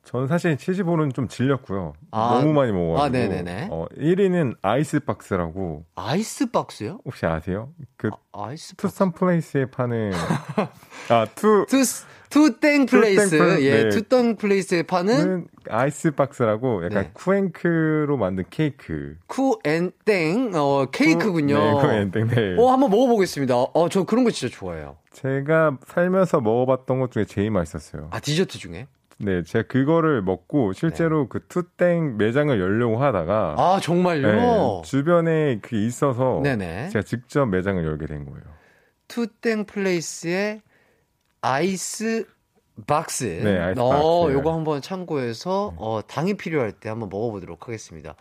저는 사실 치즈볼은 좀 질렸고요. 아, 너무 많이 먹어가지고. 아, 네네네. 어, 1위는 아이스박스라고 아이스박스요? 혹시 아세요? 그 아, 이스 투썸 플레이스에 파는 아, 투 투, 투땡 플레이스. 플레이스, 예, 네. 투땡 플레이스에 파는 는 아이스박스라고 약간 네. 쿠앤크로 만든 케이크. 쿠앤땡, 어, 케이크군요. 네, 쿠앤땡. 네. 어, 한번 먹어 보겠습니다. 어, 저 그런 거 진짜 좋아해요. 제가 살면서 먹어봤던 것 중에 제일 맛있었어요. 아, 디저트 중에? 네, 제가 그거를 먹고 실제로 그 투땡 매장을 열려고 하다가 네. 아, 정말요? 네, 주변에 그게 있어서 네네. 제가 직접 매장을 열게 된 거예요. 투땡 플레이스의 아이스 박스. 네, 아이스 어, 박스. 요거 한번 참고해서 어, 당이 필요할 때 한번 먹어보도록 하겠습니다.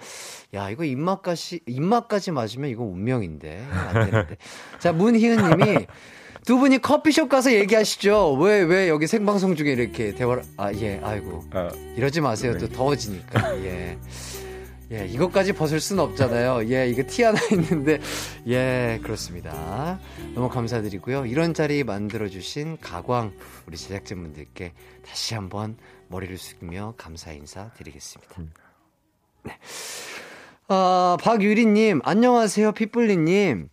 야, 이거 입맛까지 입맛까지 맞으면 이거 운명인데 안 되는데. 자, 문희은님이 두 분이 커피숍 가서 얘기하시죠. 왜 왜 여기 생방송 중에 이렇게 대화를 아 예, 아이고 아, 이러지 마세요. 네. 또 더워지니까. 예. 예, 이것까지 벗을 순 없잖아요. 예, 이거 티 하나 있는데. 예, 그렇습니다. 너무 감사드리고요. 이런 자리 만들어주신 가광, 우리 제작진분들께 다시 한번 머리를 숙이며 감사 인사 드리겠습니다. 네. 아, 박유리님, 안녕하세요. 핏불리님.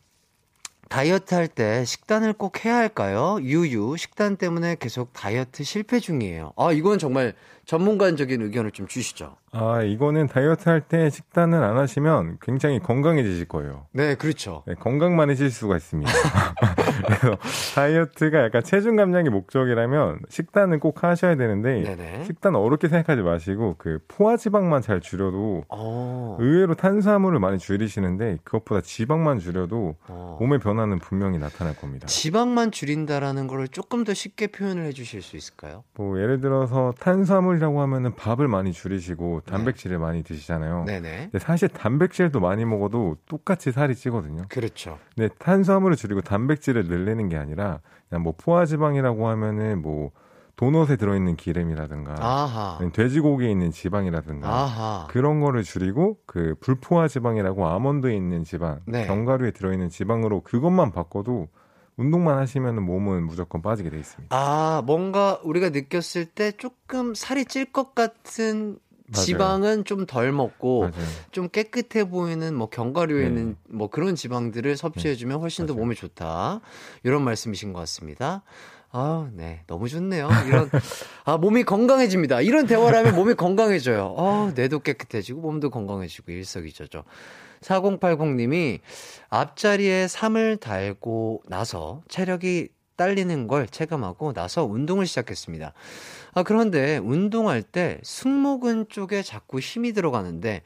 다이어트 할 때 식단을 꼭 해야 할까요? 유유, 식단 때문에 계속 다이어트 실패 중이에요. 아, 이건 정말 전문가적인 의견을 좀 주시죠. 아, 이거는 다이어트 할 때 식단을 안 하시면 굉장히 건강해지실 거예요. 네, 그렇죠. 네, 건강만 해질 수가 있습니다. 그래서 다이어트가 약간 체중 감량이 목적이라면 식단은 꼭 하셔야 되는데 네네. 식단 어렵게 생각하지 마시고 그 포화 지방만 잘 줄여도 어, 의외로 탄수화물을 많이 줄이시는데 그것보다 지방만 줄여도 어. 몸의 변화는 분명히 나타날 겁니다. 지방만 줄인다라는 거를 조금 더 쉽게 표현을 해 주실 수 있을까요? 뭐 예를 들어서 탄수화물 이라고 하면은 밥을 많이 줄이시고 단백질을 많이 드시잖아요. 네네. 근데 사실 단백질도 많이 먹어도 똑같이 살이 찌거든요. 그렇죠. 근데 탄수화물을 줄이고 단백질을 늘리는 게 아니라 그냥 뭐 포화지방이라고 하면은 뭐 도넛에 들어있는 기름이라든가 아하. 돼지고기에 있는 지방이라든가 아하. 그런 거를 줄이고 그 불포화 지방이라고 아몬드에 있는 지방, 네. 견과류에 들어있는 지방으로 그것만 바꿔도 운동만 하시면 몸은 무조건 빠지게 돼 있습니다. 아, 뭔가 우리가 느꼈을 때 조금 살이 찔 것 같은 지방은 좀 덜 먹고 맞아요. 좀 깨끗해 보이는 뭐 견과류에 네. 있는 뭐 그런 지방들을 섭취해 주면 훨씬 더 맞아요. 몸에 좋다. 이런 말씀이신 것 같습니다. 아, 네. 너무 좋네요. 이런, 아, 몸이 건강해집니다. 이런 대화를 하면 몸이 건강해져요. 아, 뇌도 깨끗해지고 몸도 건강해지고 일석이조죠. 4080님이 앞자리에 3을 달고 나서 체력이 딸리는 걸 체감하고 나서 운동을 시작했습니다. 아, 그런데 운동할 때 승모근 쪽에 자꾸 힘이 들어가는데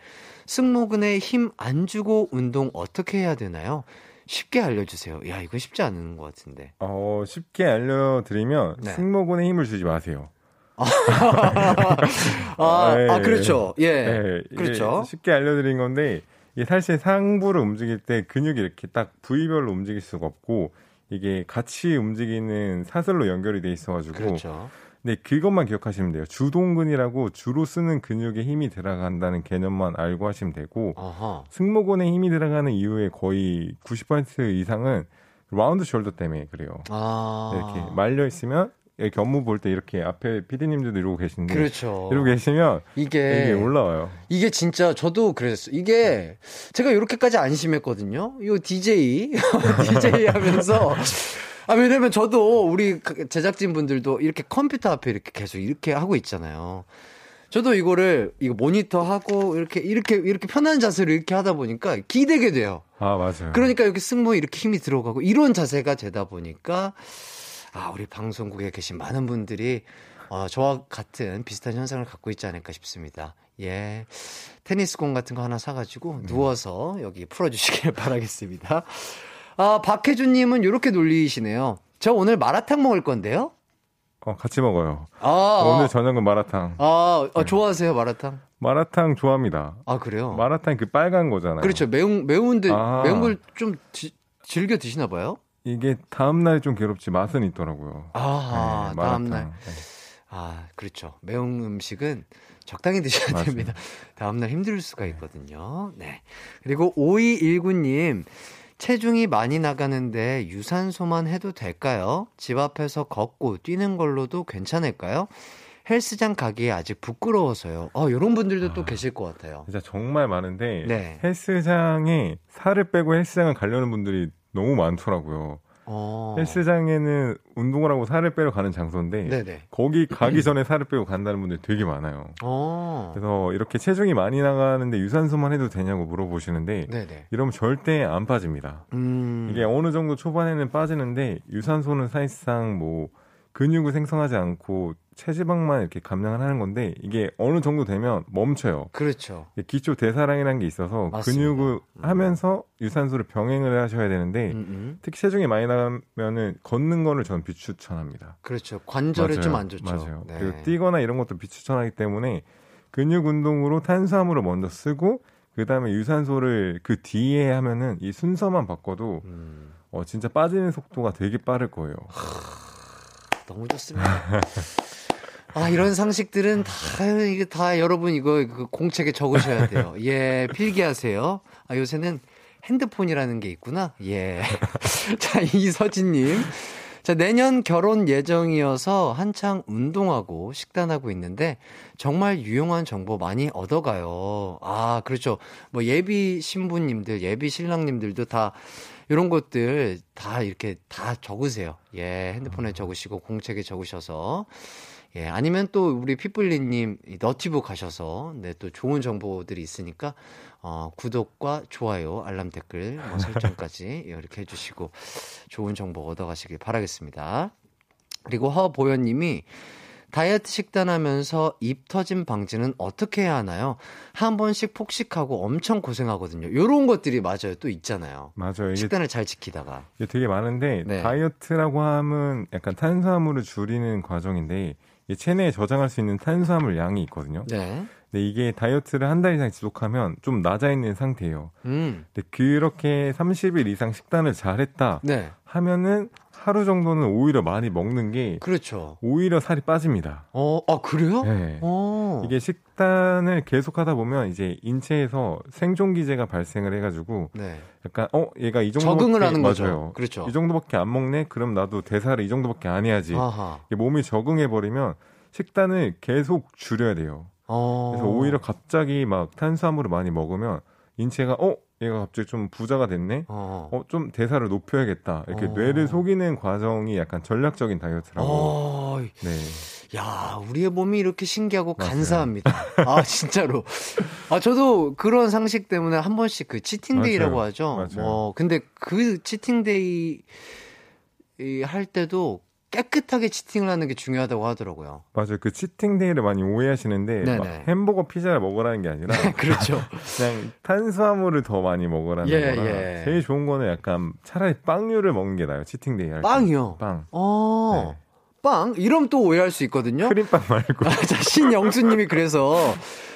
승모근에 힘 안 주고 운동 어떻게 해야 되나요? 쉽게 알려주세요. 야, 이거 쉽지 않은 것 같은데. 어, 쉽게 알려드리면 네. 승모근에 힘을 주지 마세요. 아, 네. 아 그렇죠. 예. 네, 이게 그렇죠. 쉽게 알려드린 건데 이게 사실 상부를 움직일 때 근육이 이렇게 딱 부위별로 움직일 수가 없고 이게 같이 움직이는 사슬로 연결이 돼 있어가지고 그렇죠. 네, 그것만 기억하시면 돼요. 주동근이라고 주로 쓰는 근육에 힘이 들어간다는 개념만 알고 하시면 되고 어허. 승모근에 힘이 들어가는 이유의 거의 90% 이상은 라운드 숄더 때문에 그래요. 아. 이렇게 말려 있으면 이렇게 업무 볼 때 이렇게 앞에 PD님들도 이러고 계신데 그렇죠. 이러고 계시면 이게 이게 올라와요. 이게 진짜 저도 그랬어요. 이게 제가 이렇게까지 안심했거든요. 이 DJ DJ 하면서 아 왜냐면 저도 우리 그 제작진 분들도 이렇게 컴퓨터 앞에 이렇게 계속 이렇게 하고 있잖아요. 저도 이거를 이거 모니터 하고 이렇게 이렇게 이렇게 편한 자세로 이렇게 하다 보니까 기대게 돼요. 아 맞아요. 그러니까 여기 승모에 이렇게 힘이 들어가고 이런 자세가 되다 보니까 아 우리 방송국에 계신 많은 분들이 어, 저와 같은 비슷한 현상을 갖고 있지 않을까 싶습니다. 예. 테니스공 같은 거 하나 사가지고 누워서 여기 풀어주시길 바라겠습니다. 아, 박혜준님은 이렇게 놀리시네요. 저 오늘 마라탕 먹을 건데요? 어, 같이 먹어요. 아, 오늘 저녁은 마라탕. 아, 아, 좋아하세요, 마라탕? 마라탕 좋아합니다. 아, 그래요? 마라탕 그 빨간 거잖아요. 그렇죠. 매운, 매운데, 아. 매운 걸 좀 즐겨 드시나 봐요? 이게 다음 날이 좀 괴롭지 맛은 있더라고요. 아, 네, 다음날. 네. 아, 그렇죠. 매운 음식은 적당히 드셔야 맞아요. 됩니다. 다음날 힘들 수가 있거든요. 네. 그리고 5219님, 체중이 많이 나가는데 유산소만 해도 될까요? 집 앞에서 걷고 뛰는 걸로도 괜찮을까요? 헬스장 가기에 아직 부끄러워서요. 어, 이런 분들도 또 계실 것 같아요. 진짜 정말 많은데 네. 헬스장에 살을 빼고 헬스장을 가려는 분들이 너무 많더라고요. 어. 헬스장에는 운동을 하고 살을 빼러 가는 장소인데 네네. 거기 가기 전에 살을 빼고 간다는 분들이 되게 많아요. 어. 그래서 이렇게 체중이 많이 나가는데 유산소만 해도 되냐고 물어보시는데 네네. 이러면 절대 안 빠집니다. 음. 이게 어느 정도 초반에는 빠지는데 유산소는 사실상 뭐 근육을 생성하지 않고 체지방만 이렇게 감량을 하는 건데 이게 어느 정도 되면 멈춰요. 그렇죠. 기초 대사량이라는 게 있어서 맞습니다. 근육을 음. 하면서 유산소를 병행을 하셔야 되는데 음, 음. 특히 체중이 많이 나가면은 걷는 거를 저는 비추천합니다. 그렇죠. 관절에 좀 안 좋죠. 맞아요. 네. 그리고 뛰거나 이런 것도 비추천하기 때문에 근육 운동으로 탄수화물을 먼저 쓰고 그 다음에 유산소를 그 뒤에 하면은 이 순서만 바꿔도 음. 어, 진짜 빠지는 속도가 되게 빠를 거예요. 너무 좋습니다. 아, 이런 상식들은 다, 이게 다 여러분 이거 그 공책에 적으셔야 돼요. 예, 필기하세요. 아, 요새는 핸드폰이라는 게 있구나. 예. 자, 이서진님. 자, 내년 결혼 예정이어서 한창 운동하고 식단하고 있는데 정말 유용한 정보 많이 얻어가요. 아, 그렇죠. 뭐 예비 신부님들, 예비 신랑님들도 다 이런 것들 다 이렇게 다 적으세요. 예, 핸드폰에 적으시고 공책에 적으셔서 예, 아니면 또 우리 피플리님 이 너티브 가셔서 네, 또 좋은 정보들이 있으니까 어, 구독과 좋아요, 알람 댓글, 뭐 설정까지 이렇게 해주시고 좋은 정보 얻어가시길 바라겠습니다. 그리고 허보현님이 다이어트 식단하면서 입 터짐 방지는 어떻게 해야 하나요? 한 번씩 폭식하고 엄청 고생하거든요. 요런 것들이 맞아요. 또 있잖아요. 맞아요. 식단을 잘 지키다가. 이게 되게 많은데 네. 다이어트라고 하면 약간 탄수화물을 줄이는 과정인데 이 체내에 저장할 수 있는 탄수화물 양이 있거든요. 네. 근데 이게 다이어트를 한 달 이상 지속하면 좀 낮아 있는 상태예요. 음. 근데 그렇게 30일 이상 식단을 잘했다 네. 하면은 하루 정도는 오히려 많이 먹는 게 그렇죠. 오히려 살이 빠집니다. 어, 아, 그래요? 네. 어. 이게 식단을 계속 하다 보면 이제 인체에서 생존 기제가 발생을 해가지고 네. 약간 어 얘가 이 정도 적응을 하는 거죠. 맞아요. 그렇죠. 이 정도밖에 안 먹네. 그럼 나도 대사를 이 정도밖에 안 해야지. 몸이 적응해 버리면 식단을 계속 줄여야 돼요. 어. 그래서 오히려 갑자기 막 탄수화물을 많이 먹으면 인체가 어 얘가 갑자기 좀 부자가 됐네. 어. 어 좀 대사를 높여야겠다. 이렇게 어. 뇌를 속이는 과정이 약간 전략적인 다이어트라고. 어. 네. 야, 우리의 몸이 이렇게 신기하고 맞아요. 간사합니다. 아, 진짜로. 아, 저도 그런 상식 때문에 한 번씩 그 치팅데이라고. 하죠. 맞아요. 뭐, 근데 그 치팅데이 이할 때도 깨끗하게 치팅을 하는 게 중요하다고 하더라고요. 맞아요. 그 치팅데이를 많이 오해하시는데 햄버거 피자를 먹으라는 게 아니라 그렇죠. 그냥 탄수화물을 더 많이 먹으라는 예, 거라 예. 제일 좋은 거는 약간 차라리 빵류를 먹는 게 나아요. 치팅데이 할 때. 빵이요? 빵. 어. 네. 빵? 이름 또 오해할 수 있거든요. 크림빵 말고. 아, 자, 신영수님이 그래서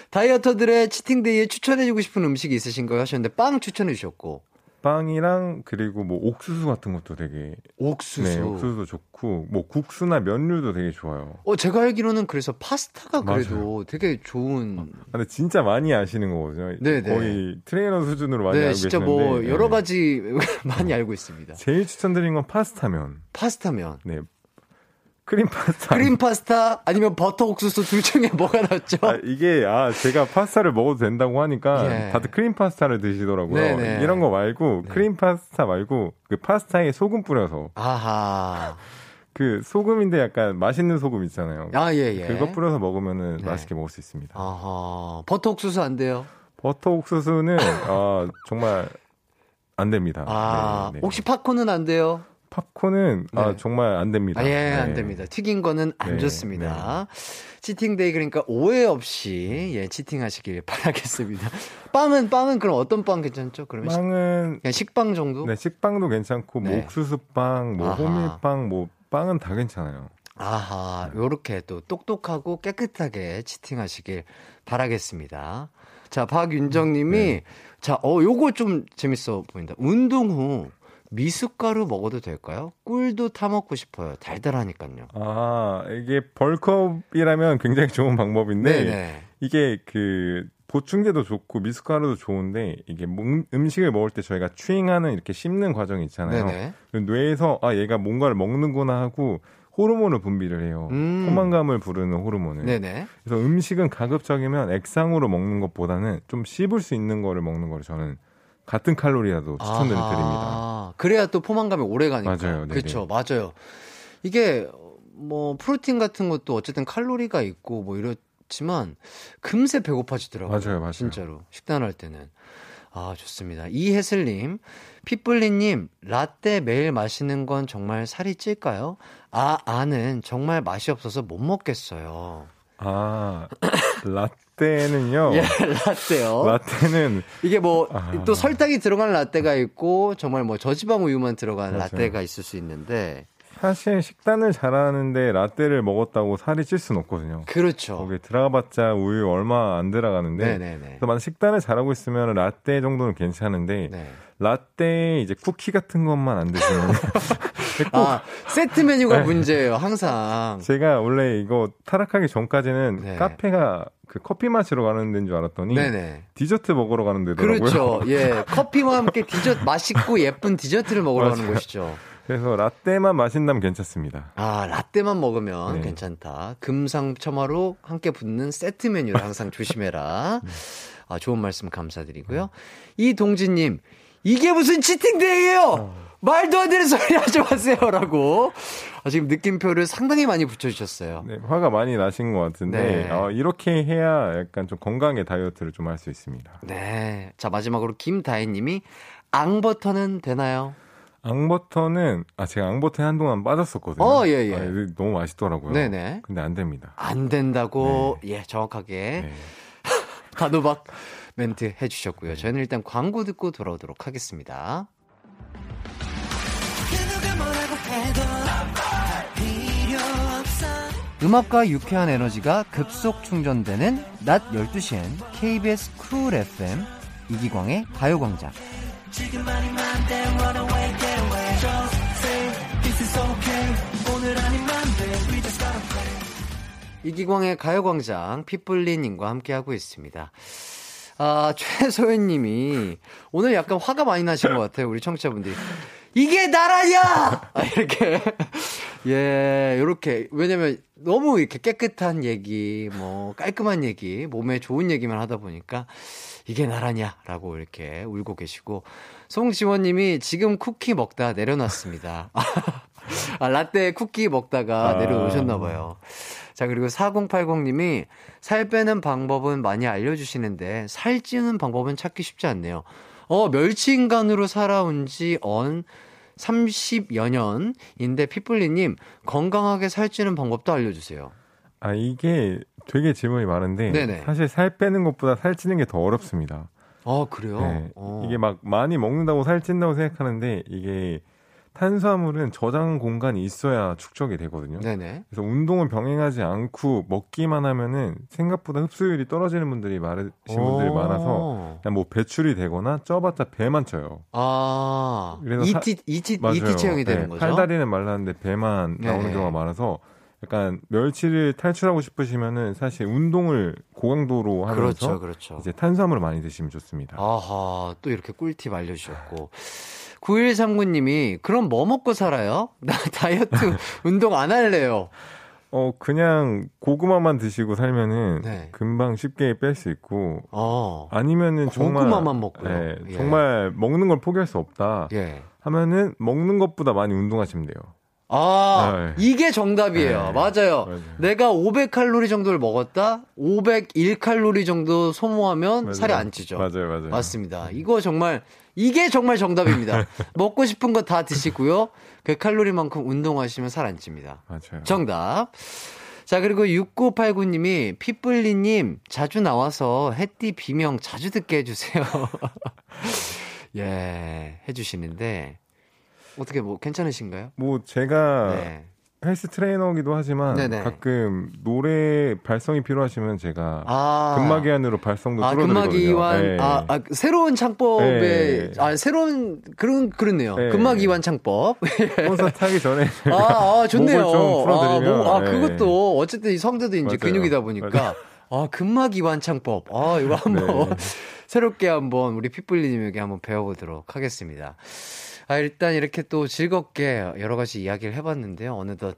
다이어터들의 치팅데이에 추천해주고 싶은 음식이 있으신가요? 하셨는데 빵 추천해 주셨고 빵이랑 그리고 뭐 옥수수 같은 것도 되게 옥수수. 네, 옥수수도 좋고 뭐 국수나 면류도 되게 좋아요. 어, 제가 알기로는 그래서 파스타가 그래도 되게 좋은. 아, 근데 진짜 많이 아시는 거거든요. 네네. 거의 트레이너 수준으로 많이 네, 알고 진짜 계시는데 뭐 여러 네. 가지 많이 알고 있습니다. 제일 추천드린 건 파스타면. 파스타면. 네. 크림 파스타. 크림 파스타 아니면 버터 옥수수 둘 중에 뭐가 낫죠? 아, 이게 아 제가 파스타를 먹어도 된다고 하니까 예. 다들 크림 파스타를 드시더라고요. 네네. 이런 거 말고 크림 파스타 말고 그 파스타에 소금 뿌려서 아하. 그 소금인데 약간 맛있는 소금 있잖아요. 아, 예, 예. 그거 뿌려서 먹으면은 네. 맛있게 먹을 수 있습니다. 아하. 버터 옥수수 안 돼요? 버터 옥수수는 아, 정말 안 됩니다. 아, 네, 네. 혹시 팝콘은 안 돼요? 팝콘은 아, 네. 정말 안 됩니다. 아, 예, 네. 안 됩니다. 튀긴 거는 안 네, 좋습니다. 치팅데이 그러니까 오해 없이 예, 치팅하시길 바라겠습니다. 빵은 빵은 그럼 어떤 빵 괜찮죠? 그러면 식, 빵은 그냥 식빵 정도? 네, 식빵도 괜찮고 뭐 네. 옥수수빵, 뭐 아하. 호밀빵, 뭐 빵은 다 괜찮아요. 아하, 요렇게 또 똑똑하고 깨끗하게 치팅하시길 바라겠습니다. 자, 박윤정 님이, 네. 자, 어, 요거 좀 재밌어 보인다. 운동 후 미숫가루 먹어도 될까요? 꿀도 타 먹고 싶어요. 달달하니까요. 아, 이게 벌컵이라면 굉장히 좋은 방법인데 네네. 이게 그 보충제도 좋고 미숫가루도 좋은데 이게 음- 음식을 먹을 때 저희가 추잉하는 이렇게 씹는 과정이 있잖아요. 네네. 뇌에서 아 얘가 뭔가를 먹는구나 하고 호르몬을 분비를 해요. 음. 포만감을 부르는 호르몬을. 네네. 그래서 음식은 가급적이면 액상으로 먹는 것보다는 좀 씹을 수 있는 거를 먹는 거를 저는 같은 칼로리라도 추천드립니다. 아하, 그래야 또 포만감이 오래 가니까. 맞아요. 그렇죠. 맞아요. 이게 뭐 프로틴 같은 것도 어쨌든 칼로리가 있고 뭐 이렇지만 금세 배고파지더라고요. 맞아요, 맞아요. 진짜로 식단할 때는. 아, 좋습니다. 이혜슬님, 핏불리님, 라떼 매일 마시는 건 정말 살이 찔까요? 아, 아는 정말 맛이 없어서 못 먹겠어요. 아 라떼는요. 예, 라떼요. 라떼는 이게 뭐또 아. 설탕이 들어간 라떼가 있고 정말 뭐 저지방 우유만 들어간 맞아요. 라떼가 있을 수 있는데 사실 식단을 잘하는데 라떼를 먹었다고 살이 찔 수는 없거든요. 그렇죠. 거기에 들어가봤자 우유 얼마 안 들어가는데 네네네. 그래서 만약 식단을 잘하고 있으면 라떼 정도는 괜찮은데 네. 라떼 이제 쿠키 같은 것만 안 드시면 꼭 아 세트 메뉴가 네. 문제예요 항상. 제가 원래 이거 타락하기 전까지는 네. 카페가 그 커피 마시러 가는 데인 줄 알았더니 네네. 디저트 먹으러 가는 데더라고요. 그렇죠. 예 커피와 함께 디저트 맛있고 예쁜 디저트를 먹으러 가는 맞아요. 곳이죠. 그래서 라떼만 마신다면 괜찮습니다. 아 라떼만 먹으면 네. 괜찮다. 금상첨화로 함께 붙는 세트 메뉴를 항상 조심해라. 아 좋은 말씀 감사드리고요. 이동진님 이게 무슨 치팅데이예요? 말도 안 되는 소리 하지 마세요 라고 아, 지금 느낌표를 상당히 많이 붙여주셨어요. 네, 화가 많이 나신 것 같은데 네. 어, 이렇게 해야 약간 좀 건강하게 다이어트를 좀 할 수 있습니다. 네. 자 마지막으로 김다희님이 앙버터는 되나요? 앙버터는 아 제가 앙버터에 한동안 빠졌었거든요. 어, 예, 예. 아, 너무 맛있더라고요. 네네. 근데 안 됩니다. 안 된다고 예 정확하게 네. 단호박 멘트 해주셨고요. 저희는 일단 광고 듣고 돌아오도록 하겠습니다. 음악과 유쾌한 에너지가 급속 충전되는 낮 12시엔 KBS 쿨 FM 이기광의 가요광장. 이기광의 가요광장 핏불리님과 함께하고 있습니다. 아, 최소연 님이 오늘 약간 화가 많이 나신 것 같아요. 우리 청취자분들이. 이게 나라냐! 아, 이렇게. 예, 요렇게. 왜냐면 너무 이렇게 깨끗한 얘기, 뭐, 깔끔한 얘기, 몸에 좋은 얘기만 하다 보니까 이게 나라냐? 라고 이렇게 울고 계시고. 송지원 님이 지금 쿠키 먹다 내려놨습니다. 아, 라떼 쿠키 먹다가 아. 내려놓으셨나봐요. 자, 그리고 4080님이 살 빼는 방법은 많이 알려주시는데 살찌는 방법은 찾기 쉽지 않네요. 어, 멸치인간으로 살아온 지 언 30여 년인데 피플리님 건강하게 살찌는 방법도 알려주세요. 아 이게 되게 질문이 많은데 네네. 사실 살 빼는 것보다 살찌는 게 더 어렵습니다. 아, 그래요? 네. 어. 이게 막 많이 먹는다고 살찐다고 생각하는데 이게 탄수화물은 저장 공간이 있어야 축적이 되거든요. 네네. 그래서 운동을 병행하지 않고 먹기만 하면은 생각보다 흡수율이 떨어지는 분들이 많으신 분들이 오. 많아서 그냥 뭐 배출이 되거나 쪄봤자 배만 쪄요. 아, 그래서 사- 이티, 이티, 체형이 되는 네, 거죠? 팔다리는 말랐는데 배만 나오는 네. 경우가 많아서 약간 멸치를 탈출하고 싶으시면은 사실 운동을 고강도로 하면서 그렇죠, 그렇죠. 이제 탄수화물을 많이 드시면 좋습니다. 아하, 또 이렇게 꿀팁 알려주셨고. 9139님이, 그럼 뭐 먹고 살아요? 나 다이어트 운동 안 할래요. 어 그냥 고구마만 드시고 살면은 네. 금방 쉽게 뺄 수 있고 어. 아니면은 정말 고구마만 먹고요. 네, 예. 정말 먹는 걸 포기할 수 없다 예. 하면은 먹는 것보다 많이 운동하시면 돼요. 아, 네. 이게 정답이에요. 네. 맞아요. 맞아요. 내가 500칼로리 정도를 먹었다? 501칼로리 정도 소모하면 맞아요. 살이 안 찌죠. 맞아요, 맞아요. 맞습니다. 이거 정말, 이게 정말 정답입니다. 먹고 싶은 거 다 드시고요. 그 칼로리만큼 운동하시면 살 안 찝니다. 맞아요. 정답. 자, 그리고 6989님이 피플리님 자주 나와서 햇띠 비명 자주 듣게 해주세요. 예, 해주시는데, 어떻게 뭐 괜찮으신가요? 뭐 제가 네. 헬스 트레이너기도 하지만 네네. 가끔 노래 발성이 필요하시면 제가 아. 근막이 안으로 발성도 아, 뚫어드리거든요. 근막이완, 네. 아, 아, 새로운 창법에, 네. 아, 새로운, 그런, 그렇네요. 네. 근막이완 창법. 콘서트 하기 전에 아, 아, 좋네요. 좀 풀어드리면, 아, 네. 그것도, 어쨌든 이 성대도 이제 맞아요. 근육이다 보니까. 아, 근막이완 창법. 아, 이거 한번, 네. 새롭게 한번 우리 핏불리님에게 한번 배워보도록 하겠습니다. 아, 일단 이렇게 또 즐겁게 여러 가지 이야기를 해봤는데요. 어느덧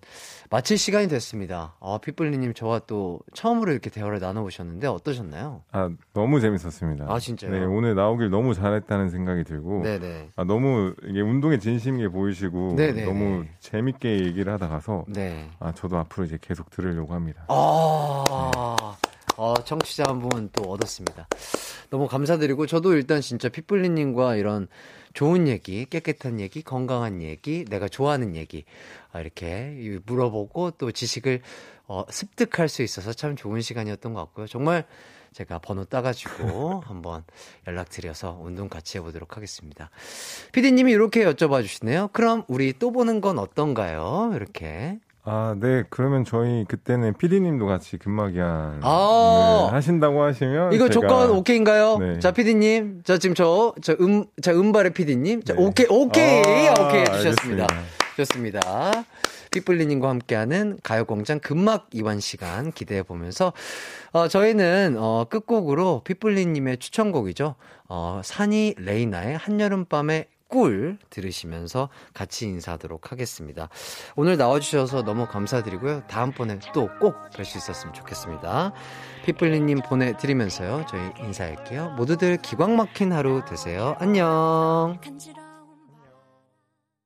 마칠 시간이 됐습니다. 아, 핏불리님 저와 또 처음으로 이렇게 대화를 나눠보셨는데 어떠셨나요? 아 너무 재밌었습니다. 아, 진짜요? 네 오늘 나오길 너무 잘했다는 생각이 들고 네네. 아 너무 이게 운동에 진심게 보이시고 네네네. 너무 재밌게 얘기를 하다 가서 네. 아 저도 앞으로 이제 계속 들으려고 합니다. 아, 어, 청취자 한 분 또 얻었습니다. 너무 감사드리고, 저도 일단 진짜 핏불리님과 이런 좋은 얘기, 깨끗한 얘기, 건강한 얘기, 내가 좋아하는 얘기, 아, 이렇게 물어보고 또 지식을 어, 습득할 수 있어서 참 좋은 시간이었던 것 같고요. 정말 제가 번호 따가지고 한번 연락드려서 운동 같이 해보도록 하겠습니다. 피디님이 이렇게 여쭤봐 주시네요. 그럼 우리 또 보는 건 어떤가요? 이렇게. 아, 네. 그러면 저희 그때는 피디님도 같이 근막이한 아. 네, 하신다고 하시면 이거 제가- 조건 오케이인가요? 네. 자, 피디님. 자, 지금 저, 저 음, 자, 음발의 피디님. 자, 네. 오케이, 오케이, 아, 오케이 해주셨습니다. 좋습니다. 삐뿔리님과 함께하는 가요공장 금막 이완 시간 기대해 보면서, 어, 저희는, 어, 끝곡으로 삐뿔리님의 추천곡이죠. 어, 산이 레이나의 한여름밤의 꿀 들으시면서 같이 인사하도록 하겠습니다. 오늘 나와주셔서 너무 감사드리고요. 다음번에 또 꼭 뵐 수 있었으면 좋겠습니다. 피플리님 보내드리면서요. 저희 인사할게요. 모두들 기광 막힌 하루 되세요. 안녕.